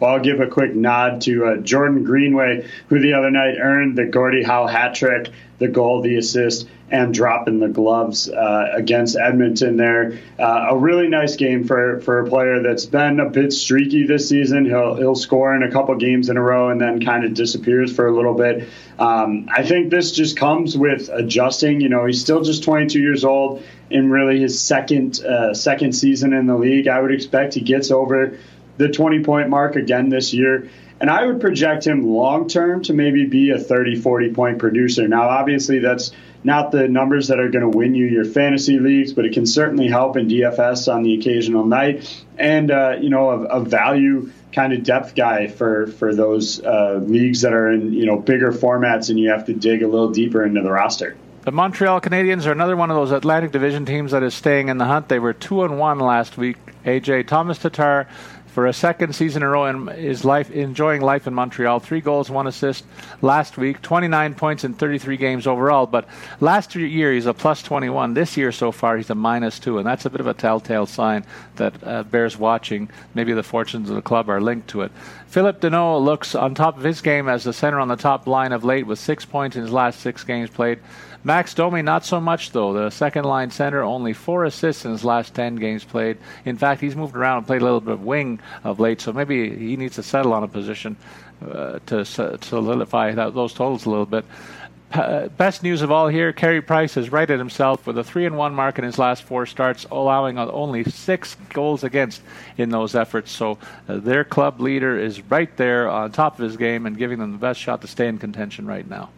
I'll give a quick nod to uh, Jordan Greenway, who the other night earned the Gordie Howe hat trick, the goal, the assist, and dropping the gloves uh, against Edmonton there. Uh, a really nice game for, for a player that's been a bit streaky this season. He'll, he'll score in a couple games in a row and then kind of disappears for a little bit. Um, I think this just comes with adjusting. You know, he's still just 22 years old in really his second uh, second season in the league. I would expect he gets over the 20 point mark again this year. And I would project him long term to maybe be a 30, 40 point producer. Now, obviously, that's not the numbers that are going to win you your fantasy leagues, but it can certainly help in DFS on the occasional night, and uh, you know a, a, value kind of depth guy for for those uh, leagues that are in you know bigger formats and you have to dig a little deeper into the roster. The Montreal Canadiens are another one of those Atlantic Division teams that is staying in the hunt. They were two and one last week. AJ Tomas Tatar for a second season in a row and is life, enjoying life in Montreal. Three goals, one assist last week, 29 points in 33 games overall. But last year he's a plus 21. This year so far he's a minus two, and that's a bit of a telltale sign that uh, bears watching. Maybe the fortunes of the club are linked to it. Phillip Danault looks on top of his game as the center on the top line of late with six points in his last six games played. Max Domi, not so much, though. The second line center, only four assists in his last 10 games played. In fact, he's moved around and played a little bit of wing of late, so maybe he needs to settle on a position uh, to solidify that, those totals a little bit. Uh, best news of all here, Carey Price has righted himself with a 3 and 1 mark in his last four starts, allowing only six goals against in those efforts. So uh, their club leader is right there on top of his game and giving them the best shot to stay in contention right now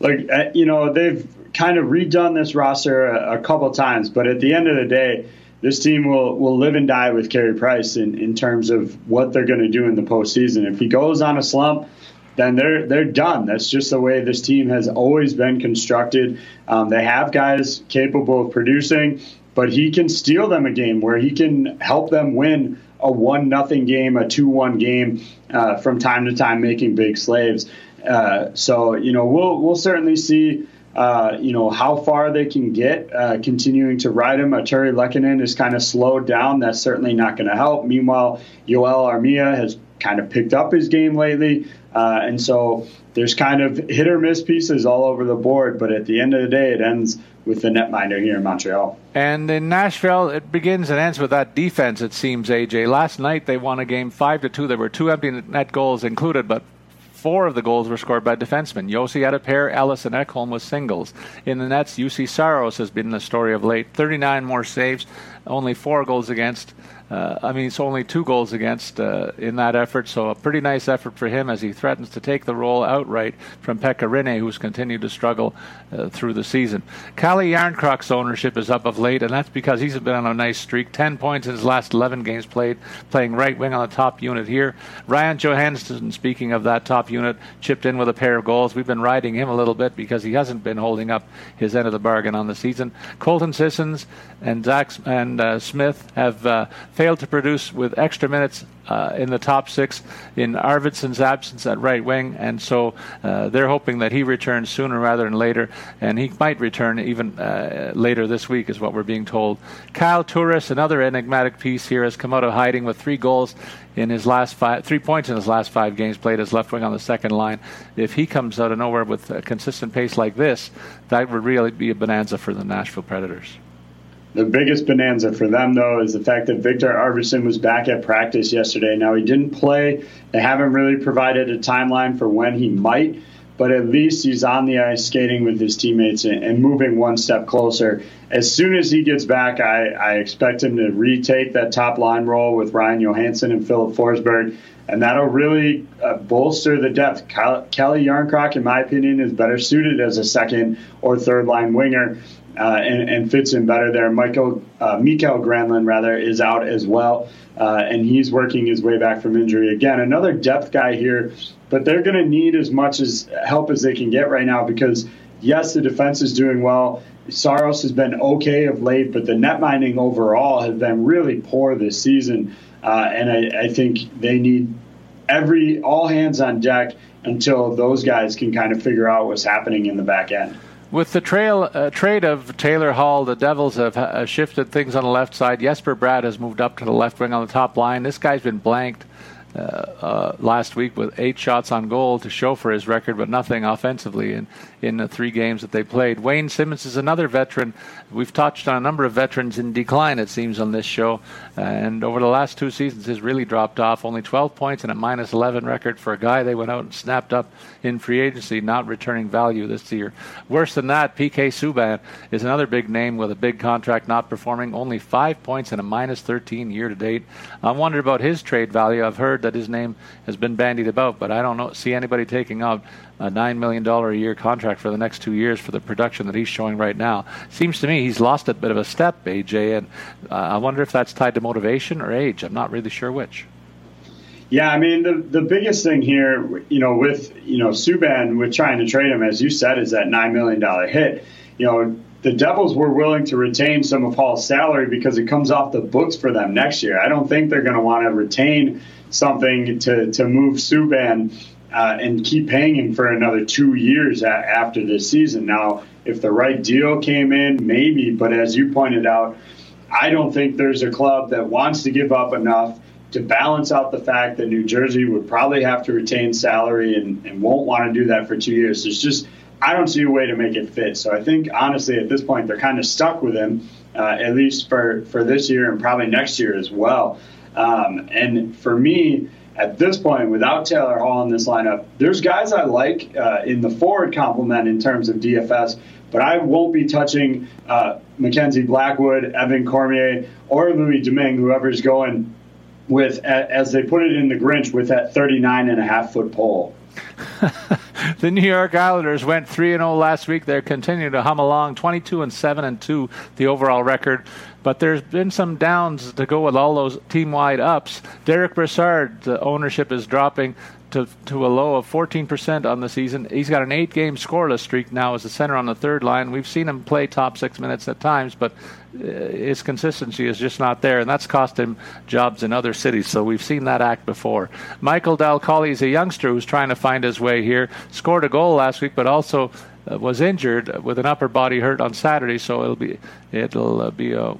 like uh, you know they've kind of redone this roster a, a couple times, but at the end of the day, this team will will live and die with Carey Price in, in terms of what they're going to do in the postseason. If he goes on a slump, then they're they're done. That's just the way this team has always been constructed. Um, they have guys capable of producing, but he can steal them a game where he can help them win a one nothing game, a two one game uh, from time to time, making big slaves. Uh, so you know we'll we'll certainly see uh, you know how far they can get uh, continuing to ride him. Uh, Terry Lehkonen is kind of slowed down. That's certainly not going to help. Meanwhile, Joel Armia has kind of picked up his game lately. Uh, and so there's kind of hit or miss pieces all over the board. But at the end of the day, it ends with the netminder here in Montreal. And in Nashville, it begins and ends with that defense. It seems AJ. Last night they won a game five to two. There were two empty net goals included, but Four of the goals were scored by defensemen. Josi had a pair, Ellis and Ekholm with singles. In the nets, Juuse Saros has been the story of late. 39 more saves, only four goals against. Uh, I mean, it's only two goals against uh, in that effort, so a pretty nice effort for him as he threatens to take the role outright from Pekka Rinne, who's continued to struggle uh, through the season. Calle Jarnkrok's ownership is up of late, and that's because he's been on a nice streak. 10 points in his last 11 games played, playing right wing on the top unit here. Ryan Johansen, speaking of that top unit, chipped in with a pair of goals. We've been riding him a little bit because he hasn't been holding up his end of the bargain on the season. Colton Sissons and Zach and uh, Smith have uh, failed to produce with extra minutes uh, in the top six in Arvidsson's absence at right wing, and so uh, they're hoping that he returns sooner rather than later, and he might return even uh, later this week, is what we're being told. Kyle Turris, another enigmatic piece here, has come out of hiding with three goals in his last five, three points in his last five games played as left wing on the second line. If he comes out of nowhere with a consistent pace like this, that would really be a bonanza for the Nashville Predators. The biggest bonanza for them, though, is the fact that Viktor Arvidsson was back at practice yesterday. Now, he didn't play. They haven't really provided a timeline for when he might, but at least he's on the ice skating with his teammates and, and moving one step closer. As soon as he gets back, I, I expect him to retake that top line role with Ryan Johansen and Filip Forsberg and that'll really uh, bolster the depth. Calle Jarnkrok, in my opinion, is better suited as a second or third line winger uh, and, and, fits in better there. Michael uh, Mikael Granlund rather is out as well, uh, and he's working his way back from injury again. Another depth guy here, but they're going to need as much as help as they can get right now because yes, the defense is doing well. Saros has been okay of late, but the net mining overall has been really poor this season, uh, and I, I think they need every all hands on deck until those guys can kind of figure out what's happening in the back end. With the trail uh, trade of Taylor Hall, the Devils have uh, shifted things on the left side. Jesper Bratt has moved up to the left wing on the top line. This guy's been blanked uh, uh, last week with eight shots on goal to show for his record, but nothing offensively in, in the three games that they played. Wayne Simmonds is another veteran. We've touched on a number of veterans in decline, it seems, on this show. And over the last two seasons, has really dropped off. Only 12 points and a minus 11 record for a guy they went out and snapped up in free agency, not returning value this year. Worse than that, PK Subban is another big name with a big contract not performing. Only five points and a minus 13 year to date. I wonder about his trade value. I've heard that his name has been bandied about, but I don't know, see anybody taking out a nine million dollar a year contract for the next two years for the production that he's showing right now. Seems to me he's lost a bit of a step, AJ, and uh, I wonder if that's tied to motivation or age. I'm not really sure which. Yeah, I mean the the biggest thing here, you know, with you know Subban with trying to trade him, as you said, is that nine million dollar hit. You know, the Devils were willing to retain some of Hall's salary because it comes off the books for them next year. I don't think they're going to want to retain something to to move Subban uh, and keep paying him for another two years a- after this season. Now, if the right deal came in, maybe, but as you pointed out, I don't think there's a club that wants to give up enough to balance out the fact that New Jersey would probably have to retain salary and, and won't want to do that for two years. There's just, I don't see a way to make it fit. So I think, honestly, at this point, they're kind of stuck with him, uh, at least for, for this year and probably next year as well. Um, and for me, at this point, without Taylor Hall in this lineup, there's guys I like uh, in the forward complement in terms of DFS, but I won't be touching uh, Mackenzie Blackwood, Evan Cormier, or Louis Domingue, whoever's going with, as they put it in the Grinch, with that 39 and a half foot pole. the New York Islanders went 3 and 0 last week. They're continuing to hum along, 22 and 7 and 2, the overall record. But there's been some downs to go with all those team wide ups. Derek Brassard, the ownership is dropping to, to a low of 14% on the season. He's got an eight game scoreless streak now as a center on the third line. We've seen him play top six minutes at times, but uh, his consistency is just not there, and that's cost him jobs in other cities. So we've seen that act before. Michael Dal Colle is a youngster who's trying to find his way here. Scored a goal last week, but also uh, was injured with an upper body hurt on Saturday. So it'll be it'll uh, be a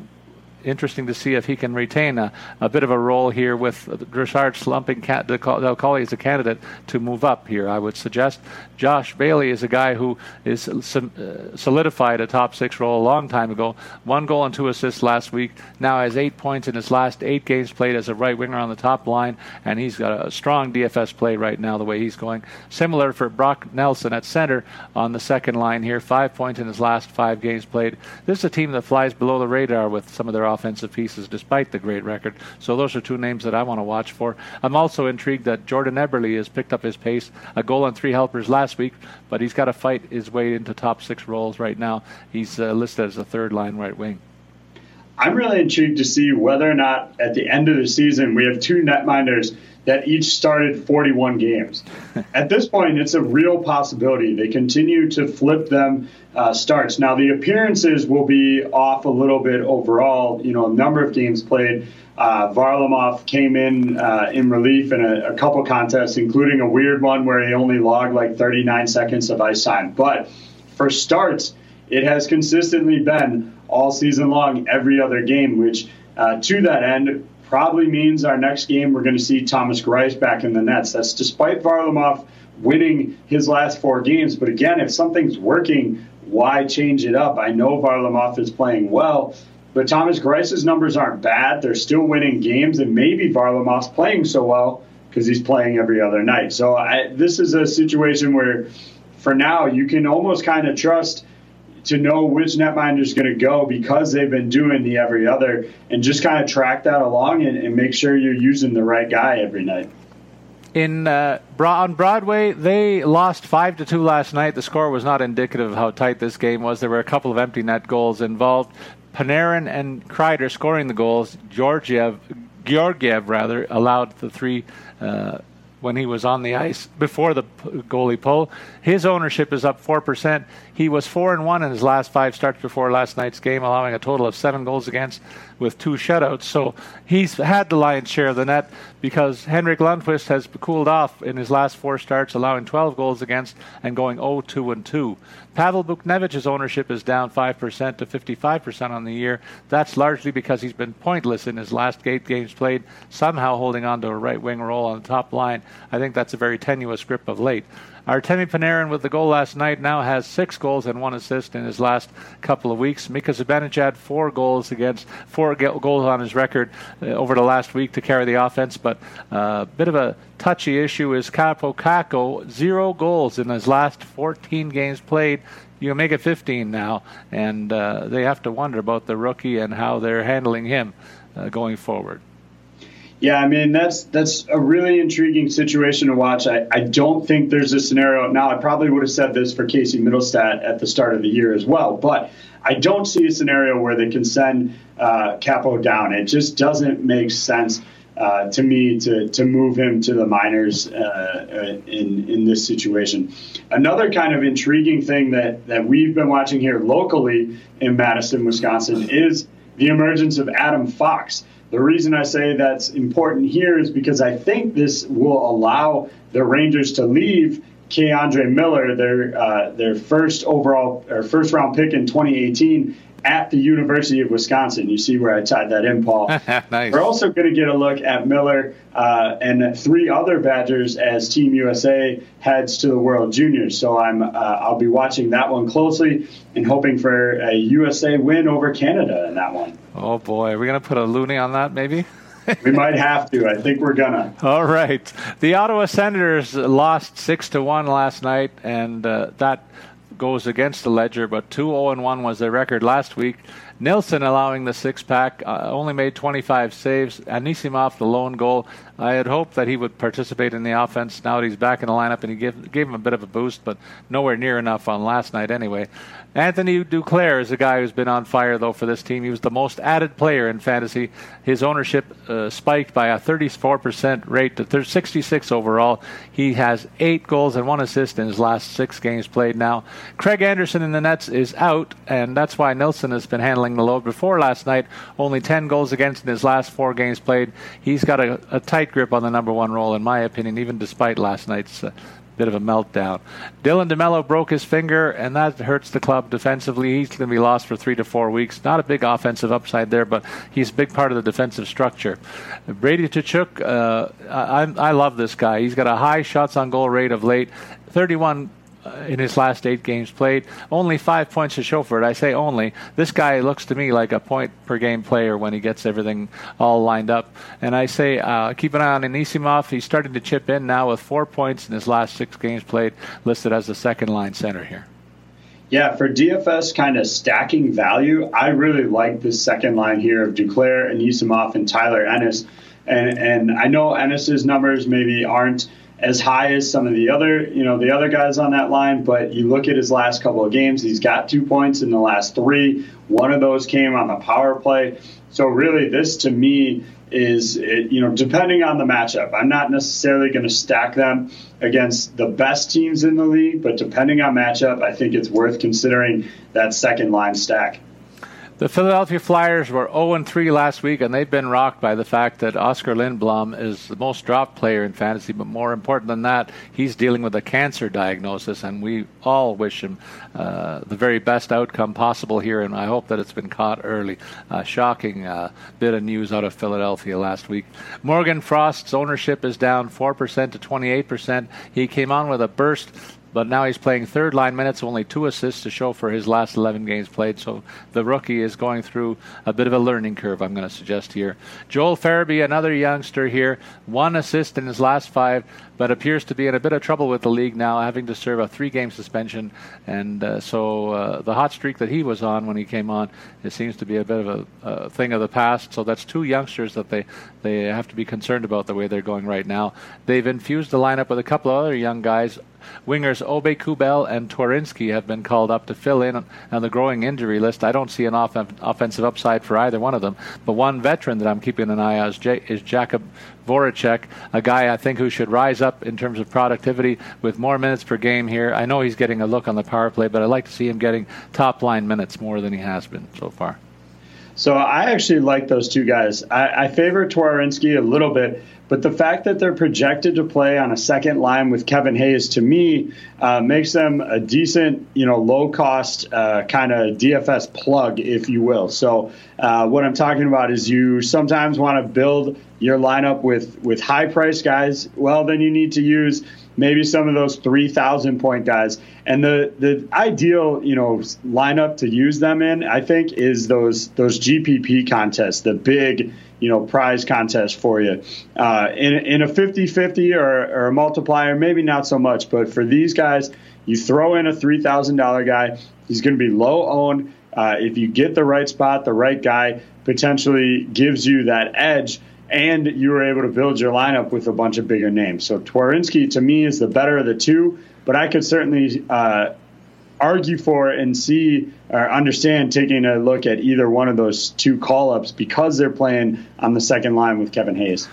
interesting to see if he can retain a, a bit of a role here with Richard slumping. Dal Colle is a candidate to move up here. I would suggest Josh Bailey is a guy who is uh, solidified a top six role a long time ago. One goal and two assists last week. Now has eight points in his last eight games played as a right winger on the top line, and he's got a strong DFS play right now the way he's going. Similar for Brock Nelson at center on the second line here. Five points in his last five games played. This is a team that flies below the radar with some of their offensive pieces, despite the great record. So those are two names that I want to watch for. I'm also intrigued that Jordan Eberle has picked up his pace. A goal and three helpers last week, but he's got to fight his way into top six roles right now. He's uh, listed as a third line right wing. I'm really intrigued to see whether or not at the end of the season we have two netminders that each started 41 games. at this point, it's a real possibility. They continue to flip them uh, starts. Now, the appearances will be off a little bit overall. You know, a number of games played. Uh, Varlamov came in uh, in relief in a, a, couple contests, including a weird one where he only logged like 39 seconds of ice time. But for starts, it has consistently been all season long, every other game, which uh, to that end probably means our next game we're going to see Thomas Greiss back in the nets. That's despite Varlamov winning his last four games. But again, if something's working, why change it up? I know Varlamov is playing well, but Thomas Greiss's numbers aren't bad. They're still winning games, and maybe Varlamov's playing so well because he's playing every other night. So I, this is a situation where, for now, you can almost kind of trust to know which netminder is going to go because they've been doing the every other, and just kind of track that along and, and make sure you're using the right guy every night in uh, on Broadway, they lost five to two last night. The score was not indicative of how tight this game was. There were a couple of empty net goals involved. Panarin and Kreider scoring the goals. Georgiev, Georgiev rather, allowed the three uh, when he was on the ice before the goalie pull. His ownership is up four percent. He was four and one in his last five starts before last night's game, allowing a total of seven goals against with two shutouts. So he's had the lion's share of the net because Henrik Lundqvist has cooled off in his last four starts, allowing 12 goals against and going 0-2 and 2. Pavel Buchnevich's ownership is down 5% to 55% on the year. That's largely because he's been pointless in his last eight games played, somehow holding on to a right wing role on the top line. I think that's a very tenuous grip of late. Artemi Panarin with the goal last night now has six goals and one assist in his last couple of weeks. Mika Zibanejad four goals against four goals on his record uh, over the last week to carry the offense, but a uh, bit of a touchy issue is Kaapo Kakko zero goals in his last 14 games played. You make it 15 now, and uh, they have to wonder about the rookie and how they're handling him uh, going forward. Yeah, I mean that's that's a really intriguing situation to watch. I, I don't think there's a scenario now. I probably would have said this for Casey Mittelstadt at the start of the year as well, but I don't see a scenario where they can send uh, Kaapo down. It just doesn't make sense uh, to me to to move him to the minors uh, uh in in this situation. Another kind of intriguing thing that that we've been watching here locally in Madison, Wisconsin, is the emergence of Adam Fox. The reason I say that's important here is because I think this will allow the Rangers to leave K'Andre Miller, their uh, their first overall or first round pick in 2018, at the University of Wisconsin. You see where I tied that in, Paul. nice. We're also going to get a look at Miller uh, and three other Badgers as Team USA heads to the World Juniors. So I'm uh, I'll be watching that one closely and hoping for a USA win over Canada in that one. Oh boy, are we going to put a loonie on that maybe? we might have to. I think we're gonna. All right. The Ottawa Senators lost six to one last night, and uh, that goes against the ledger, but 2 0 1 was their record last week. Nilsson allowing the six pack, uh, only made 25 saves. Anisimov, the lone goal. I had hoped that he would participate in the offense now that he's back in the lineup, and he gave, gave him a bit of a boost, but nowhere near enough on last night anyway. Anthony Duclair is a guy who's been on fire, though, for this team. He was the most added player in fantasy. His ownership uh, spiked by a 34% rate to 66 overall. He has eight goals and one assist in his last six games played now. Craig Anderson in the Nets is out, and that's why Nilsson has been handling the load. Before last night, only 10 goals against in his last four games played. He's got a, a tight grip on the number one role, in my opinion, even despite last night's uh, bit of a meltdown. Dylan DeMelo broke his finger, and that hurts the club defensively. He's going to be lost for three to four weeks. Not a big offensive upside there, but he's a big part of the defensive structure. Brady Tkachuk, uh, I, I love this guy. He's got a high shots on goal rate of late. 31 uh, in his last eight games played. Only five points to show for it. I say only. This guy looks to me like a point per game player when he gets everything all lined up. And I say uh, keep an eye on Anisimov. He's starting to chip in now with four points in his last six games played, listed as the second line center here. Yeah, for DFS kind of stacking value, I really like this second line here of Duclair, Anisimov, and Tyler Ennis. And, and I know Ennis's numbers maybe aren't as high as some of the other, you know, the other guys on that line. But you look at his last couple of games; he's got two points in the last three. One of those came on the power play. So really, this to me is, you know, depending on the matchup. I'm not necessarily going to stack them against the best teams in the league, but depending on matchup, I think it's worth considering that second line stack. The Philadelphia Flyers were 0 3 last week, and they've been rocked by the fact that Oskar Lindblom is the most dropped player in fantasy. But more important than that, he's dealing with a cancer diagnosis, and we all wish him uh, the very best outcome possible here. And I hope that it's been caught early. Uh, shocking uh, bit of news out of Philadelphia last week. Morgan Frost's ownership is down 4% to 28%. He came on with a burst but now he's playing third line minutes, only two assists to show for his last 11 games played. So the rookie is going through a bit of a learning curve, I'm going to suggest here. Joel Farabee, another youngster here, one assist in his last five, but appears to be in a bit of trouble with the league now, having to serve a three game suspension. And uh, so uh, the hot streak that he was on when he came on, it seems to be a bit of a, a thing of the past. So that's two youngsters that they, they have to be concerned about the way they're going right now. They've infused the lineup with a couple of other young guys. Wingers Aube-Kubel and Twarynski have been called up to fill in on the growing injury list. I don't see an off- offensive upside for either one of them. But one veteran that I'm keeping an eye on is, J- is Jakub Voracek, a guy I think who should rise up in terms of productivity with more minutes per game here. I know he's getting a look on the power play, but I'd like to see him getting top line minutes more than he has been so far. So I actually like those two guys. I, I favor Twarynski a little bit but the fact that they're projected to play on a second line with Kevin Hayes, to me, uh, makes them a decent, you know, low cost uh, kind of DFS plug, if you will. So uh, what I'm talking about is you sometimes want to build your lineup with with high price guys. Well, then you need to use maybe some of those 3,000 point guys. And the the ideal, you know, lineup to use them in, I think, is those those GPP contests, the big you know prize contest for you uh, in, in a 50-50 or, or a multiplier maybe not so much but for these guys you throw in a $3000 guy he's going to be low owned uh, if you get the right spot the right guy potentially gives you that edge and you were able to build your lineup with a bunch of bigger names so Twarynski to me is the better of the two but I could certainly uh, argue for and see or understand taking a look at either one of those two call ups because they're playing on the second line with Kevin Hayes.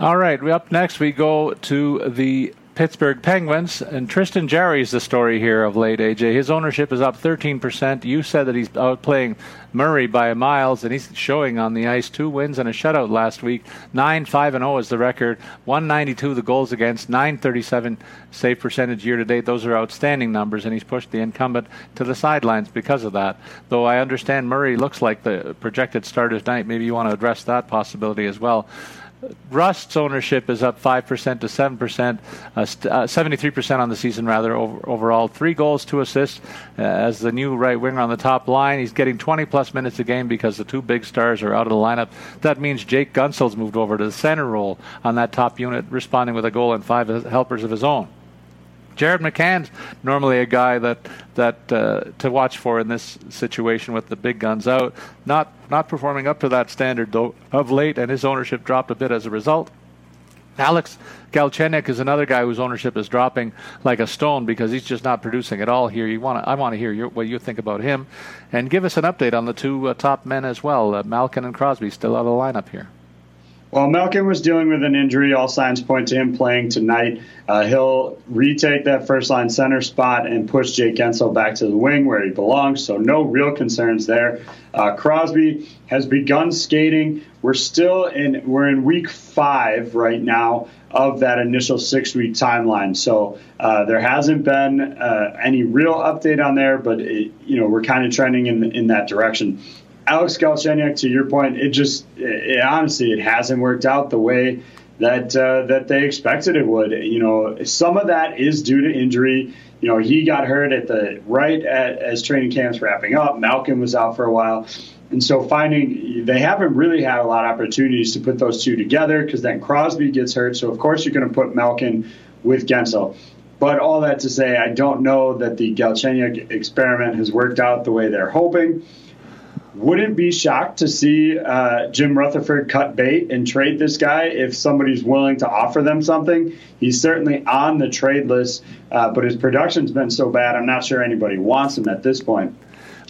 All right, up next we go to the Pittsburgh Penguins. And Tristan Jarry is the story here of late, AJ. His ownership is up 13%. You said that he's outplaying Murray by miles, and he's showing on the ice two wins and a shutout last week. 9 5 and 0 is the record. 192 the goals against, 937 save percentage year to date. Those are outstanding numbers, and he's pushed the incumbent to the sidelines because of that. Though I understand Murray looks like the projected starter tonight. Maybe you want to address that possibility as well. Rust's ownership is up 5% to 7%, uh, st- uh, 73% on the season, rather, over, overall. Three goals, two assists uh, as the new right winger on the top line. He's getting 20 plus minutes a game because the two big stars are out of the lineup. That means Jake Guentzel's moved over to the center role on that top unit, responding with a goal and five helpers of his own. Jared McCann's normally a guy that that uh, to watch for in this situation with the big guns out. Not not performing up to that standard though of late, and his ownership dropped a bit as a result. Alex Galchenyuk is another guy whose ownership is dropping like a stone because he's just not producing at all here. You want I want to hear your, what you think about him, and give us an update on the two uh, top men as well, uh, Malkin and Crosby, still out of the lineup here. Well, Malkin was dealing with an injury. All signs point to him playing tonight. Uh, he'll retake that first line center spot and push Jake Guentzel back to the wing where he belongs. So no real concerns there. Uh, Crosby has begun skating. We're still in we're in week five right now of that initial six week timeline. So uh, there hasn't been uh, any real update on there, but it, you know we're kind of trending in in that direction. Alex Galchenyuk, to your point, it just it, honestly it hasn't worked out the way that uh, that they expected it would. You know, some of that is due to injury. You know, he got hurt at the right at, as training camps wrapping up. Malkin was out for a while. And so finding they haven't really had a lot of opportunities to put those two together because then Crosby gets hurt. So of course you're going to put Malkin with Guentzel. But all that to say, I don't know that the Galchenyuk experiment has worked out the way they're hoping wouldn't be shocked to see uh, Jim Rutherford cut bait and trade this guy if somebody's willing to offer them something. He's certainly on the trade list, uh, but his production's been so bad, I'm not sure anybody wants him at this point.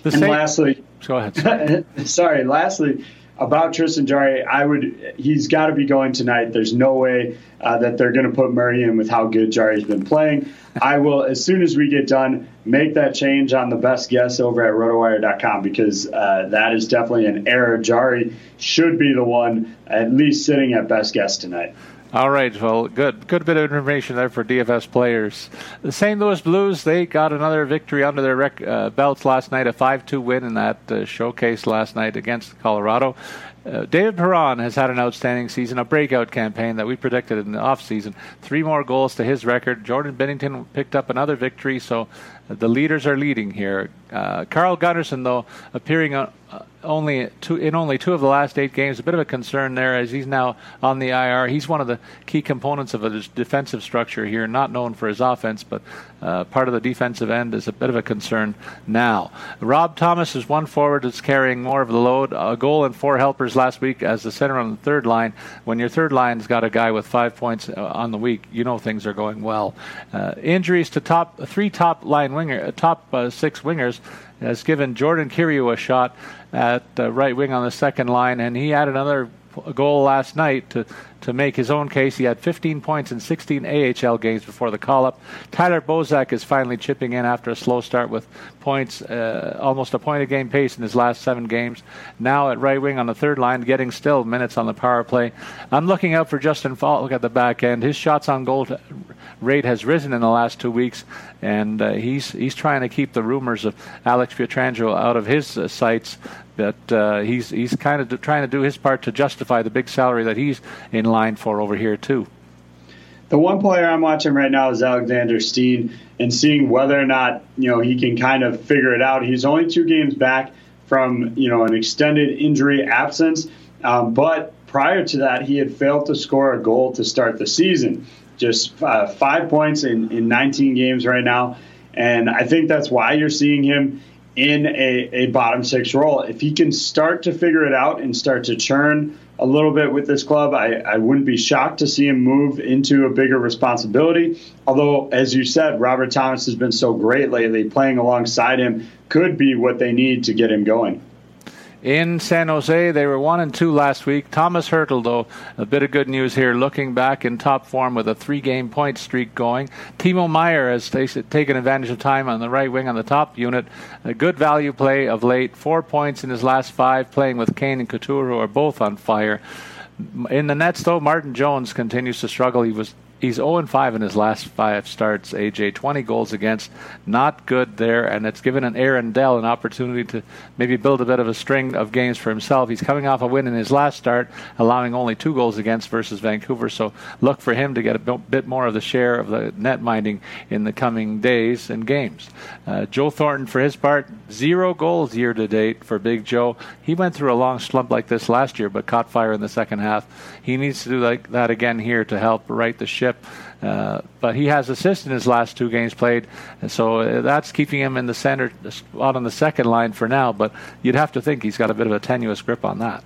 The and same- lastly, go ahead. sorry, lastly, about Tristan Jarry, I would he's got to be going tonight. There's no way uh, that they're going to put Murray in with how good Jarry's been playing. I will, as soon as we get done, make that change on the best guess over at rotowire.com because uh, that is definitely an error. Jarry should be the one at least sitting at best guess tonight. All right, well, good, good bit of information there for DFS players. The St. Louis Blues they got another victory under their rec- uh, belts last night, a five-two win in that uh, showcase last night against Colorado. Uh, David Perron has had an outstanding season, a breakout campaign that we predicted in the offseason. Three more goals to his record. Jordan Binnington picked up another victory, so the leaders are leading here. Uh, Carl Gunnarsson, though, appearing uh, only two, in only two of the last eight games, a bit of a concern there as he's now on the IR. He's one of the key components of a defensive structure here, not known for his offense, but uh, part of the defensive end is a bit of a concern now. Rob Thomas is one forward that's carrying more of the load. A goal and four helpers last week as the center on the third line. When your third line's got a guy with five points uh, on the week, you know things are going well. Uh, injuries to top three top line winger, top uh, six wingers has given Jordan Kyrou a shot at uh, right wing on the second line, and he had another goal last night to to make his own case. He had 15 points in 16 AHL games before the call up. Tyler Bozak is finally chipping in after a slow start with points, uh, almost a point a game pace in his last seven games. Now at right wing on the third line, getting still minutes on the power play. I'm looking out for Justin Faulk at the back end. His shots on goal rate has risen in the last two weeks, and uh, he's he's trying to keep the rumors of Alex Pietrangelo out of his uh, sights but uh, he's he's kind of trying to do his part to justify the big salary that he's in line for over here too. The one player I'm watching right now is Alexander Steen, and seeing whether or not you know he can kind of figure it out. He's only two games back from you know an extended injury absence, um, but prior to that, he had failed to score a goal to start the season. Just uh, five points in, in 19 games right now. And I think that's why you're seeing him in a, a bottom six role. If he can start to figure it out and start to churn a little bit with this club, I, I wouldn't be shocked to see him move into a bigger responsibility. Although, as you said, Robert Thomas has been so great lately, playing alongside him could be what they need to get him going in San Jose. They were one and two last week. Tomas Hertl, though, a bit of good news here, looking back in top form with a three-game point streak going. Timo Meier has taken advantage of time on the right wing on the top unit. A good value play of late. Four points in his last five, playing with Kane and Couture, who are both on fire. In the nets, though, Martin Jones continues to struggle. He was he's 0 5 in his last five starts. AJ 20 goals against, not good there, and it's given an Aaron Dell an opportunity to maybe build a bit of a string of games for himself. He's coming off a win in his last start, allowing only two goals against versus Vancouver. So look for him to get a bit more of the share of the net minding in the coming days and games. Uh, Joe Thornton, for his part, zero goals year to date for Big Joe. He went through a long slump like this last year, but caught fire in the second half. He needs to do like that again here to help right the ship. Uh, but he has assists in his last two games played, and so uh, that's keeping him in the center spot on the second line for now. But you'd have to think he's got a bit of a tenuous grip on that.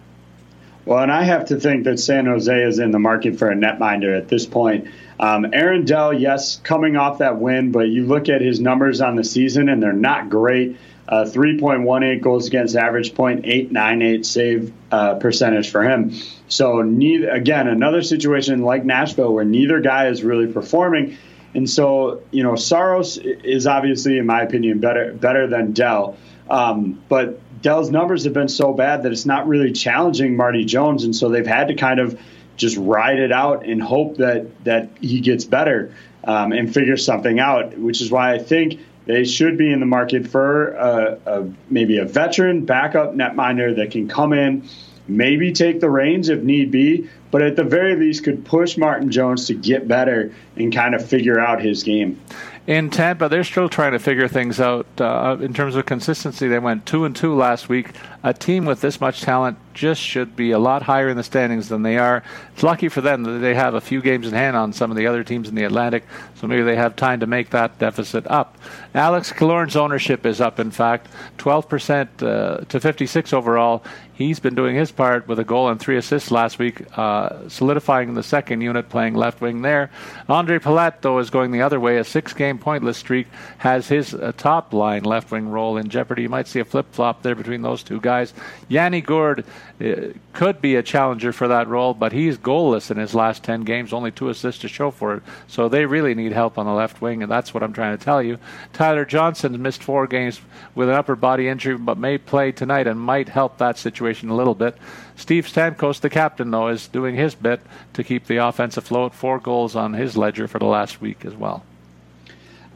Well, and I have to think that San Jose is in the market for a netminder at this point. Um, Aaron Dell, yes, coming off that win, but you look at his numbers on the season and they're not great. Uh, 3.18 goals against average, 0.898 save uh, percentage for him. So, neither, again, another situation like Nashville where neither guy is really performing. And so, you know, Saros is obviously, in my opinion, better better than Dell. Um, but Dell's numbers have been so bad that it's not really challenging Marty Jones, and so they've had to kind of just ride it out and hope that that he gets better um, and figures something out. Which is why I think they should be in the market for a, a, maybe a veteran backup netminder that can come in, maybe take the reins if need be, but at the very least could push Martin Jones to get better and kind of figure out his game in Tampa, they're still trying to figure things out uh, in terms of consistency. They went two and two last week. A team with this much talent just should be a lot higher in the standings than they are. It's lucky for them that they have a few games in hand on some of the other teams in the Atlantic, so maybe they have time to make that deficit up. Alex Killorn's ownership is up, in fact, 12% uh, to 56 overall. He's been doing his part with a goal and three assists last week, uh, solidifying the second unit playing left wing there. Ondrej Palat, though, is going the other way. A six game pointless streak has his uh, top line left wing role in jeopardy. You might see a flip flop there between those two guys. Yanni Gourde uh, could be a challenger for that role, but he's goalless in his last 10 games, only two assists to show for it. So they really need help on the left wing, and that's what I'm trying to tell you. Tyler Johnson missed four games with an upper body injury, but may play tonight and might help that situation a little bit. Steve Stamkos, the captain, though, is doing his bit to keep the offense afloat. Four goals on his ledger for the last week as well.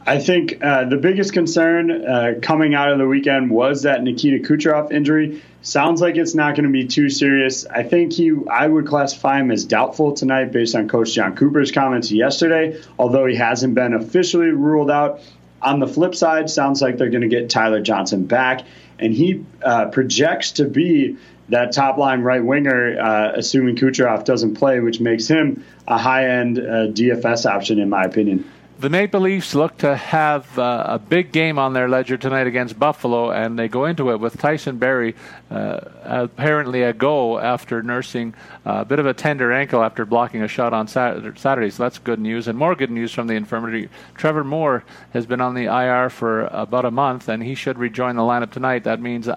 I think uh, the biggest concern uh, coming out of the weekend was that Nikita Kucherov injury. Sounds like it's not going to be too serious. I think he, I would classify him as doubtful tonight based on Coach Jon Cooper's comments yesterday, although he hasn't been officially ruled out. On the flip side, sounds like they're going to get Tyler Johnson back, and he uh, projects to be that top line right winger, uh, assuming Kucherov doesn't play, which makes him a high end uh, DFS option, in my opinion. The Maple Leafs look to have uh, a big game on their ledger tonight against Buffalo, and they go into it with Tyson Barrie uh, apparently a go after nursing a bit of a tender ankle after blocking a shot on Saturday. So that's good news. And more good news from the infirmary. Trevor Moore has been on the IR for about a month, and he should rejoin the lineup tonight. That means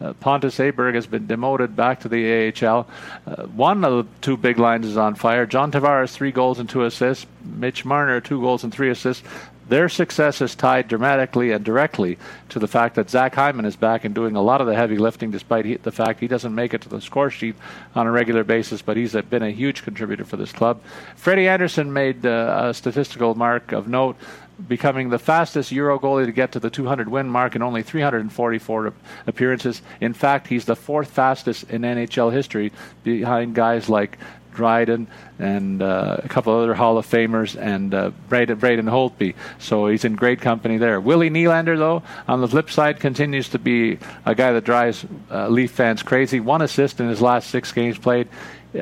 uh, Pontus Aberg has been demoted back to the AHL. Uh, one of the two big lines is on fire. John Tavares, three goals and two assists. Mitch Marner, two goals and three assists. Their success is tied dramatically and directly to the fact that Zach Hyman is back and doing a lot of the heavy lifting, despite he, the fact he doesn't make it to the score sheet on a regular basis. But he's a, been a huge contributor for this club. Freddie Andersen made uh, a statistical mark of note becoming the fastest Euro goalie to get to the 200 win mark in only 344 appearances. In fact, he's the fourth fastest in NHL history, behind guys like Dryden and uh, a couple other Hall of Famers and uh, Braden, Braden Holtby. So he's in great company there. Willie Nylander, though, on the flip side, continues to be a guy that drives uh, Leaf fans crazy. One assist in his last six games played.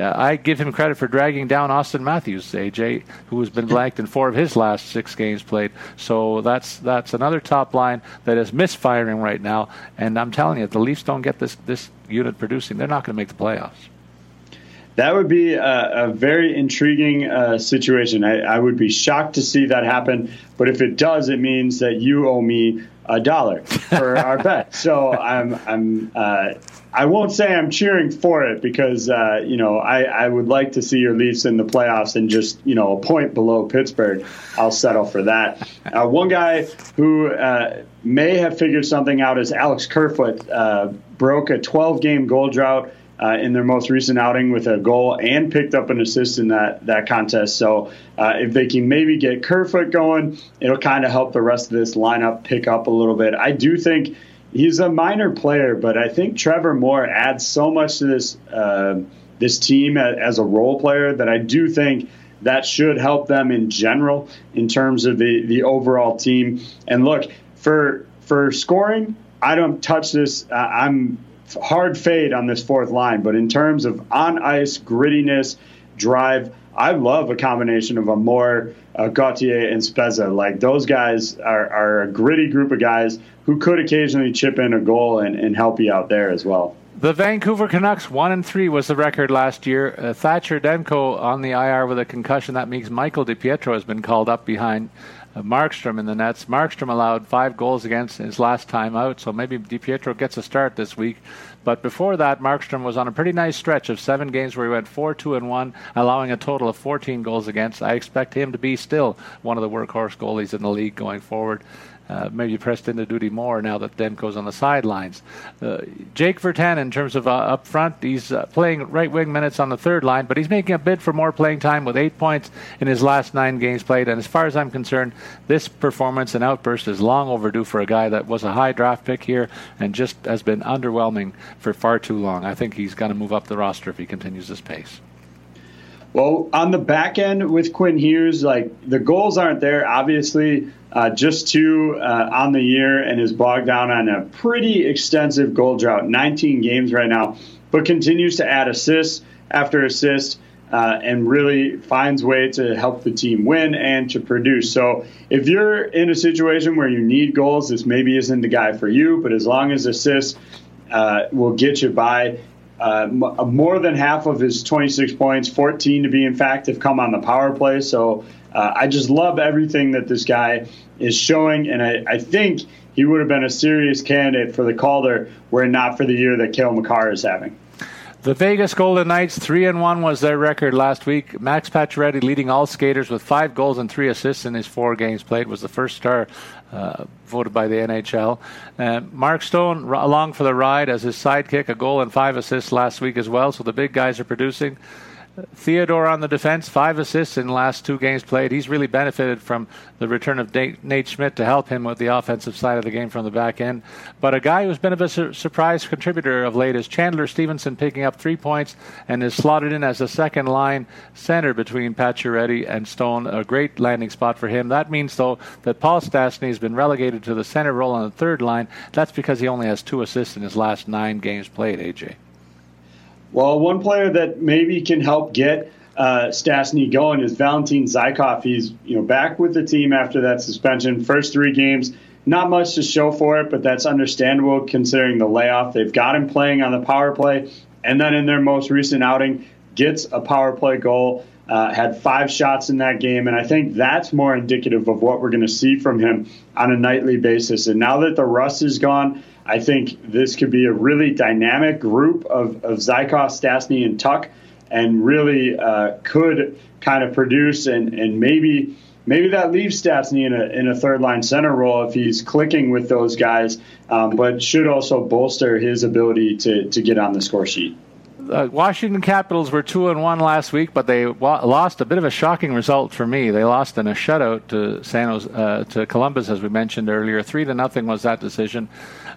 I give him credit for dragging down Auston Matthews, AJ, who has been blanked in four of his last six games played. So that's that's another top line that is misfiring right now. And I'm telling you, if the Leafs don't get this this unit producing, they're not going to make the playoffs. That would be a, a very intriguing uh, situation. I, I, would be shocked to see that happen. But if it does, it means that you owe me a dollar for our bet. So I'm, I'm, uh, I won't say I'm cheering for it because, uh, you know, I, I would like to see your Leafs in the playoffs and just, you know, a point below Pittsburgh. I'll settle for that. Uh, one guy who uh, may have figured something out is Alex Kerfoot. Uh, broke a 12 game goal drought uh, in their most recent outing with a goal and picked up an assist in that that contest. So uh, if they can maybe get Kerfoot going, it'll kind of help the rest of this lineup pick up a little bit. I do think he's a minor player, but I think Trevor Moore adds so much to this uh, this team as a role player that I do think that should help them in general in terms of the the overall team. And look for for scoring, I don't touch this. I'm hard fade on this fourth line, but in terms of on ice grittiness, drive, I love a combination of a Moore uh, Gauthier and Spezza. Like those guys are, are a gritty group of guys who could occasionally chip in a goal and, and help you out there as well. The Vancouver Canucks one and three was the record last year. Uh, Thatcher Demko on the IR with a concussion. That means Michael DiPietro has been called up behind uh, Markstrom in the nets. Markstrom allowed five goals against his last time out, so maybe DiPietro gets a start this week. But before that, Markstrom was on a pretty nice stretch of seven games where he went 4 2 and 1, allowing a total of 14 goals against. I expect him to be still one of the workhorse goalies in the league going forward uh, maybe pressed into duty more now that Demko's on the sidelines. Uh, Jake Virtanen, in terms of uh, up front, he's uh, playing right wing minutes on the third line, but he's making a bid for more playing time with eight points in his last nine games played. And as far as I'm concerned, this performance and outburst is long overdue for a guy that was a high draft pick here and just has been underwhelming for far too long. I think he's going to move up the roster if he continues this pace. Well, on the back end with Quinn Hughes, like the goals aren't there. Obviously, uh, just two uh, on the year and is bogged down on a pretty extensive goal drought, 19 games right now, but continues to add assists after assist uh, and really finds way to help the team win and to produce. So if you're in a situation where you need goals, this maybe isn't the guy for you, but as long as assists uh, will get you by, uh, more than half of his 26 points, 14 to be in fact, have come on the power play. So uh, I just love everything that this guy is showing, and I, I, think he would have been a serious candidate for the Calder were it not for the year that Cale Makar is having. The Vegas Golden Knights, three and one was their record last week. Max Pacioretty leading all skaters with five goals and three assists in his four games played. Was the first star uh, voted by the NHL. Uh, Mark Stone r- along for the ride as his sidekick, a goal and five assists last week as well. So the big guys are producing. Theodore on the defense, five assists in the last two games played. He's really benefited from the return of Nate Schmidt to help him with the offensive side of the game from the back end. But a guy who's been a su- surprise contributor of late is Chandler Stephenson, picking up three points and is slotted in as a second line center between Pacioretty and Stone. A great landing spot for him. That means, though, that Paul Stastny has been relegated to the center role on the third line. That's because he only has two assists in his last nine games played, AJ. Well, one player that maybe can help get uh, Stastny going is Valentin Zykov. He's you know back with the team after that suspension. First three games, not much to show for it, but that's understandable considering the layoff. They've got him playing on the power play, and then in their most recent outing, gets a power play goal. Uh, had five shots in that game, and I think that's more indicative of what we're going to see from him on a nightly basis. And now that the rust is gone, I think this could be a really dynamic group of, of Zykov, Stastny, and Tuch, and really uh, could kind of produce and, and maybe maybe that leaves Stastny in a, in a third line center role if he's clicking with those guys, um, but should also bolster his ability to, to get on the score sheet. Uh, Washington Capitals were two and one last week, but they wa- lost a bit of a shocking result for me. They lost in a shutout to San Jose, uh, to Columbus, as we mentioned earlier. Three to nothing was that decision.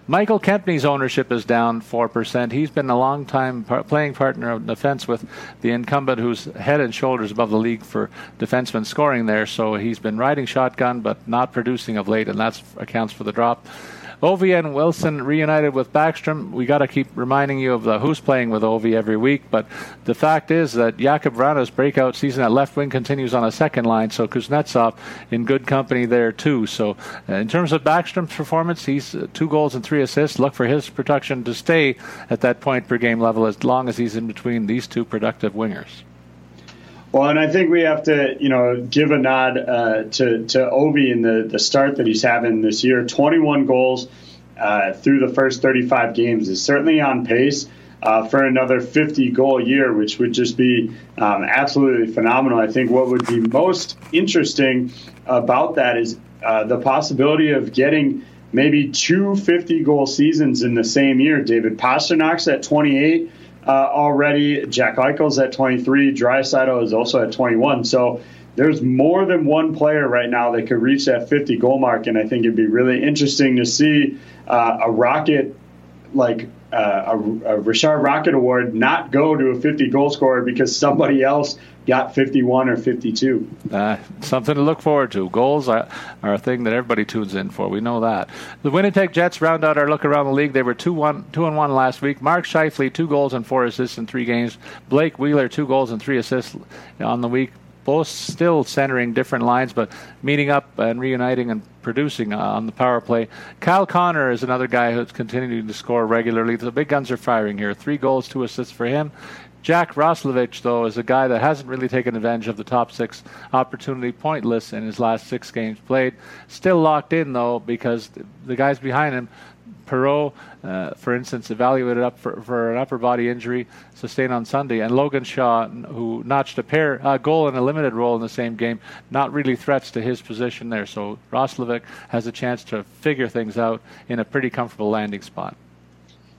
Michael Kempny's ownership is down 4%. He's been a long time par- playing partner of defense with the incumbent who's head and shoulders above the league for defensemen scoring there. So he's been riding shotgun but not producing of late, and that accounts for the drop. Ovi and Wilson reunited with Backstrom. We got to keep reminding you of the who's playing with Ovi every week, but the fact is that Jakub Vrana's breakout season at left wing continues on a second line, so Kuznetsov in good company there too. So uh, in terms of Backstrom's performance, he's uh, two goals and three assists. Look for his production to stay at that point per game level as long as he's in between these two productive wingers. Well, and I think we have to, you know, give a nod uh, to to Ovi in the the start that he's having this year. 21 goals uh, through the first 35 games is certainly on pace uh, for another 50 goal year, which would just be um, absolutely phenomenal. I think what would be most interesting about that is uh, the possibility of getting maybe two 50 goal seasons in the same year. David Pastrnak's at 28 uh, already. Jack Eichel's at 23. Draisaitl is also at 21. So there's more than one player right now that could reach that 50 goal mark, and I think it'd be really interesting to see uh, a Rocket like uh, a, a Richard Rocket Award not go to a 50 goal scorer because somebody else got 51 or 52. Uh, something to look forward to. Goals are, are, a thing that everybody tunes in for. We know that. The Winnipeg Jets round out our look around the league. They were 2 1, two and 1 last week. Mark Scheifele, two goals and four assists in three games. Blake Wheeler, two goals and three assists on the week. both still centering different lines, but meeting up and reuniting and producing on the power play. Kyle Connor is another guy who's continuing to score regularly. The big guns are firing here. Three goals, two assists for him. Jack Roslovic, though, is a guy that hasn't really taken advantage of the top six opportunity point list in his last six games played. Still locked in, though, because the guys behind him, Perreault, uh, for instance, evaluated up for, for, an upper body injury sustained on Sunday, and Logan Shaw, who notched a pair uh, goal in a limited role in the same game, not really threats to his position there. So Roslovic has a chance to figure things out in a pretty comfortable landing spot.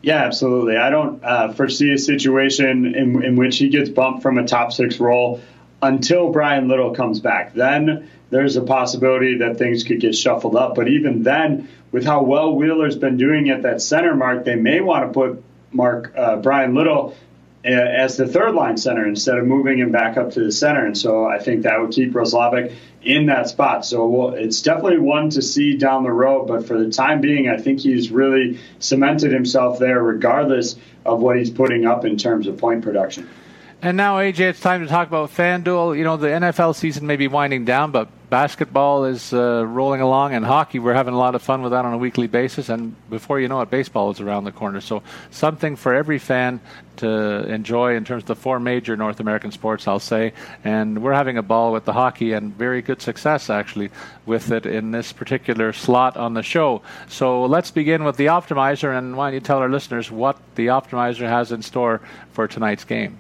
Yeah, absolutely. I don't uh, foresee a situation in, in which he gets bumped from a top six role until Bryan Little comes back. Then there's a possibility that things could get shuffled up. But even then, with how well Wheeler's been doing at that center mark, they may want to put Mark uh, Bryan Little Uh, as the third line center instead of moving him back up to the center. And so I think that would keep Roslovic in that spot. So well, it's definitely one to see down the road, but for the time being, I think he's really cemented himself there, regardless of what he's putting up in terms of point production. And now, AJ, it's time to talk about FanDuel. You know, the NFL season may be winding down, but basketball is uh, rolling along, and hockey, we're having a lot of fun with that on a weekly basis. And before you know it, baseball is around the corner. So, something for every fan to enjoy in terms of the four major North American sports, I'll say. And we're having a ball with the hockey and very good success, actually, with it in this particular slot on the show. So, let's begin with the optimizer. And why don't you tell our listeners what the optimizer has in store for tonight's game?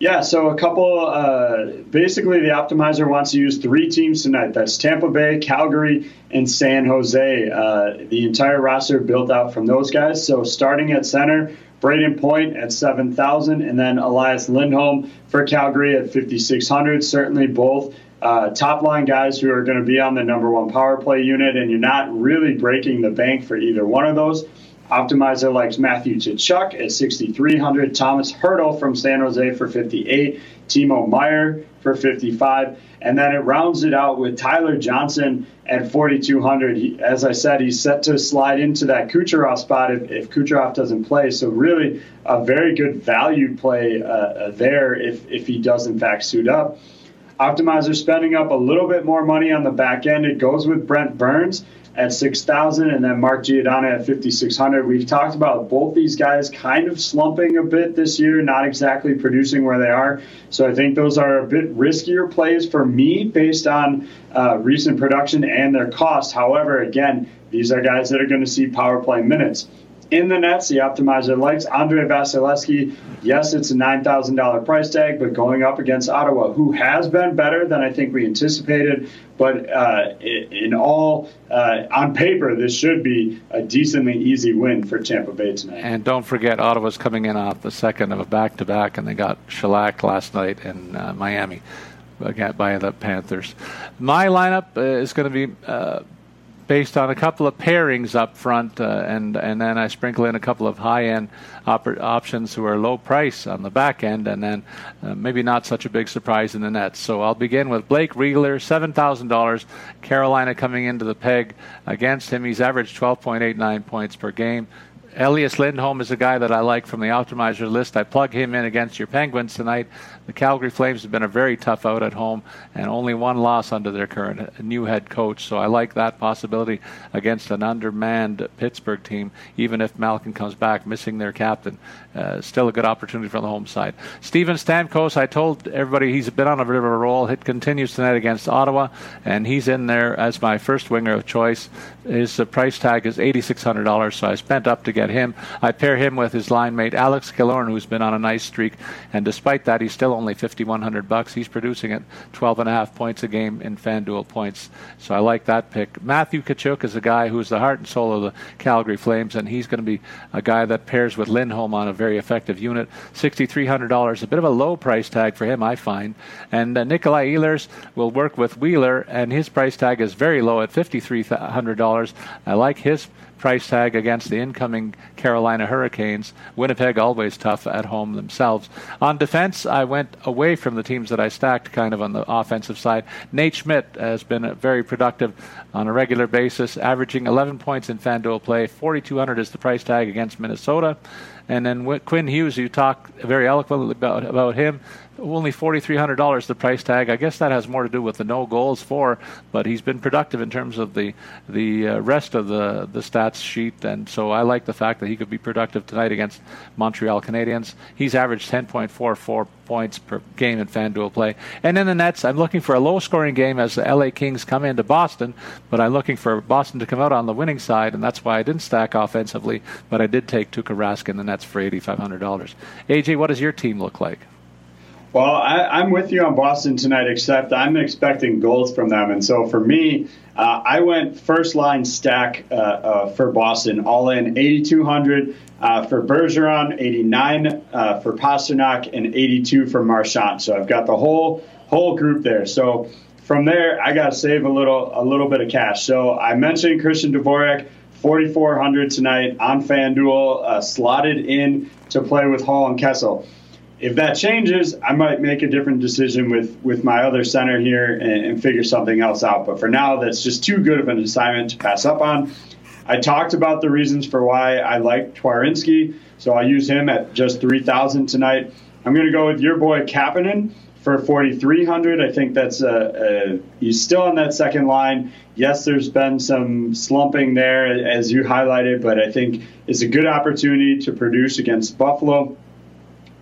Yeah, so a couple. Uh, basically, the optimizer wants to use three teams tonight. That's Tampa Bay, Calgary, and San Jose. Uh, the entire roster built out from those guys. So starting at center, Brayden Point at 7,000, and then Elias Lindholm for Calgary at 5,600. Certainly both uh, top line guys who are going to be on the number one power play unit, and you're not really breaking the bank for either one of those. Optimizer likes Matthew Tkachuk at 6,300, Tomas Hertl from San Jose for 58, Timo Meier for 55, and then it rounds it out with Tyler Johnson at 4,200. He, as I said, he's set to slide into that Kucherov spot if, if Kucherov doesn't play. So really, a very good value play uh, there if if he does in fact suit up. Optimizer spending up a little bit more money on the back end. It goes with Brent Burns at 6,000 and then Mark Giordano at 5,600. We've talked about both these guys kind of slumping a bit this year, not exactly producing where they are. So I think those are a bit riskier plays for me based on uh, recent production and their cost. However, again, these are guys that are going to see power play minutes. In the nets, the optimizer likes Andrei Vasilevskiy. Yes, it's a $9,000 price tag, but going up against Ottawa, who has been better than I think we anticipated. But uh, in all, uh, on paper, this should be a decently easy win for Tampa Bay tonight. And don't forget, Ottawa's coming in off the second of a back to back, and they got shellacked last night in uh, Miami by the Panthers. My lineup uh, is going to be uh, based on a couple of pairings up front, uh, and and then I sprinkle in a couple of high end op- options who are low price on the back end, and then uh, maybe not such a big surprise in the nets. So I'll begin with Blake Wheeler, seven thousand dollars. Carolina coming into the peg against him. He's averaged twelve point eight nine points per game. Elias Lindholm is a guy that I like from the optimizer list. I plug him in against your Penguins tonight. The Calgary Flames have been a very tough out at home and only one loss under their current new head coach. So I like that possibility against an undermanned Pittsburgh team, even if Malkin comes back missing their captain. Uh, still a good opportunity from the home side. Steven Stamkos, I told everybody he's been on a bit of a roll. It continues tonight against Ottawa, and he's in there as my first winger of choice. His uh, price tag is $8,600, so I spent up to get him. I pair him with his line mate Alex Killorn, who's been on a nice streak, and despite that, he's still only 5100 bucks. He's producing at 12 and a half points a game in FanDuel points. So I like that pick. Matthew Tkachuk is a guy who's the heart and soul of the Calgary Flames, and he's going to be a guy that pairs with Lindholm on a very effective unit. $6,300, a bit of a low price tag for him, I find. And uh, Nikolaj Ehlers will work with Wheeler, and his price tag is very low at $5,300. I like his price tag against the incoming Carolina Hurricanes. Winnipeg always tough at home themselves. On defense, I went away from the teams that I stacked kind of on the offensive side. Nate Schmidt has been very productive on a regular basis, averaging 11 points in FanDuel play. 4,200 is the price tag against Minnesota. And then Quinn Hughes, you talk very eloquently about, about him. Only $4,300 the price tag. I guess that has more to do with the no goals for, but he's been productive in terms of the the uh, rest of the the stats sheet, and so I like the fact that he could be productive tonight against Montreal Canadiens. He's averaged 10.44 points per game in FanDuel play. And in the Nets, I'm looking for a low-scoring game as the LA Kings come into Boston, but I'm looking for Boston to come out on the winning side, and that's why I didn't stack offensively, but I did take Tuukka Rask in the Nets for $8,500. AJ, what does your team look like? Well, I, am with you on Boston tonight, except I'm expecting goals from them. And so for me, uh, I went first line stack uh, uh, for Boston, all in 8,200 uh, for Bergeron, 89 uh, for Pastrnak, and 82 for Marchand. So I've got the whole whole group there. So from there, I got to save a little a little bit of cash. So I mentioned Christian Dvorak. 4,400 tonight on FanDuel, uh, slotted in to play with Hall and Kessel if that changes, I might make a different decision with with my other center here and, and, figure something else out. But for now, that's just too good of an assignment to pass up on. I talked about the reasons for why I like Twarynski, so I'll use him at just three thousand tonight. I'm going to go with your boy Kapanen for 4,300. I think that's a, a, he's still on that second line. Yes, there's been some slumping there, as you highlighted, but I think it's a good opportunity to produce against Buffalo.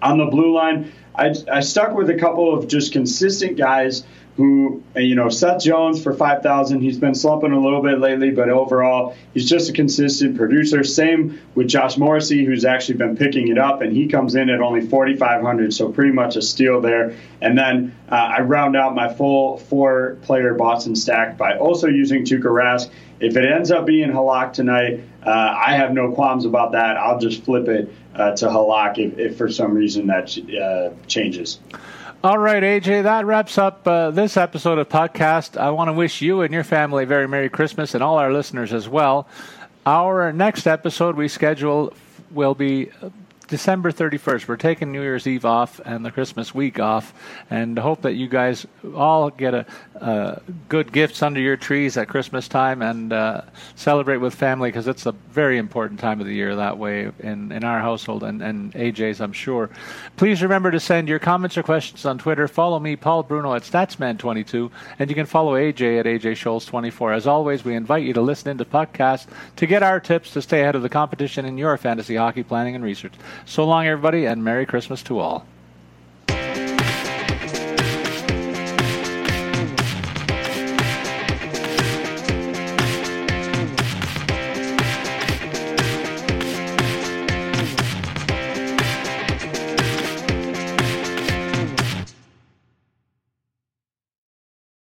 On the blue line, I, I stuck with a couple of just consistent guys who, you know, Seth Jones for 5,000. He's been slumping a little bit lately, but overall, he's just a consistent producer. Same with Josh Morrissey, who's actually been picking it up, and he comes in at only 4,500, so pretty much a steal there. And then uh, I round out my full four player Boston stack by also using Tuukka Rask. If it ends up being Halak tonight, uh, I have no qualms about that. I'll just flip it uh, to Halak if, if, for some reason that uh, changes. All right, AJ, that wraps up uh, this episode of podcast. I want to wish you and your family a very Merry Christmas and all our listeners as well. Our next episode we schedule will be December 31st. We're taking New Year's Eve off and the Christmas week off, and hope that you guys all get a, uh, good gifts under your trees at Christmas time and uh, celebrate with family because it's a very important time of the year that way in, in our household and, and AJ's, I'm sure. Please remember to send your comments or questions on Twitter. Follow me, Paul Bruno, at Statsman22, and you can follow AJ at AJ Scholz24. As always, we invite you to listen into podcasts to get our tips to stay ahead of the competition in your fantasy hockey planning and research. So long, everybody, and Merry Christmas to all.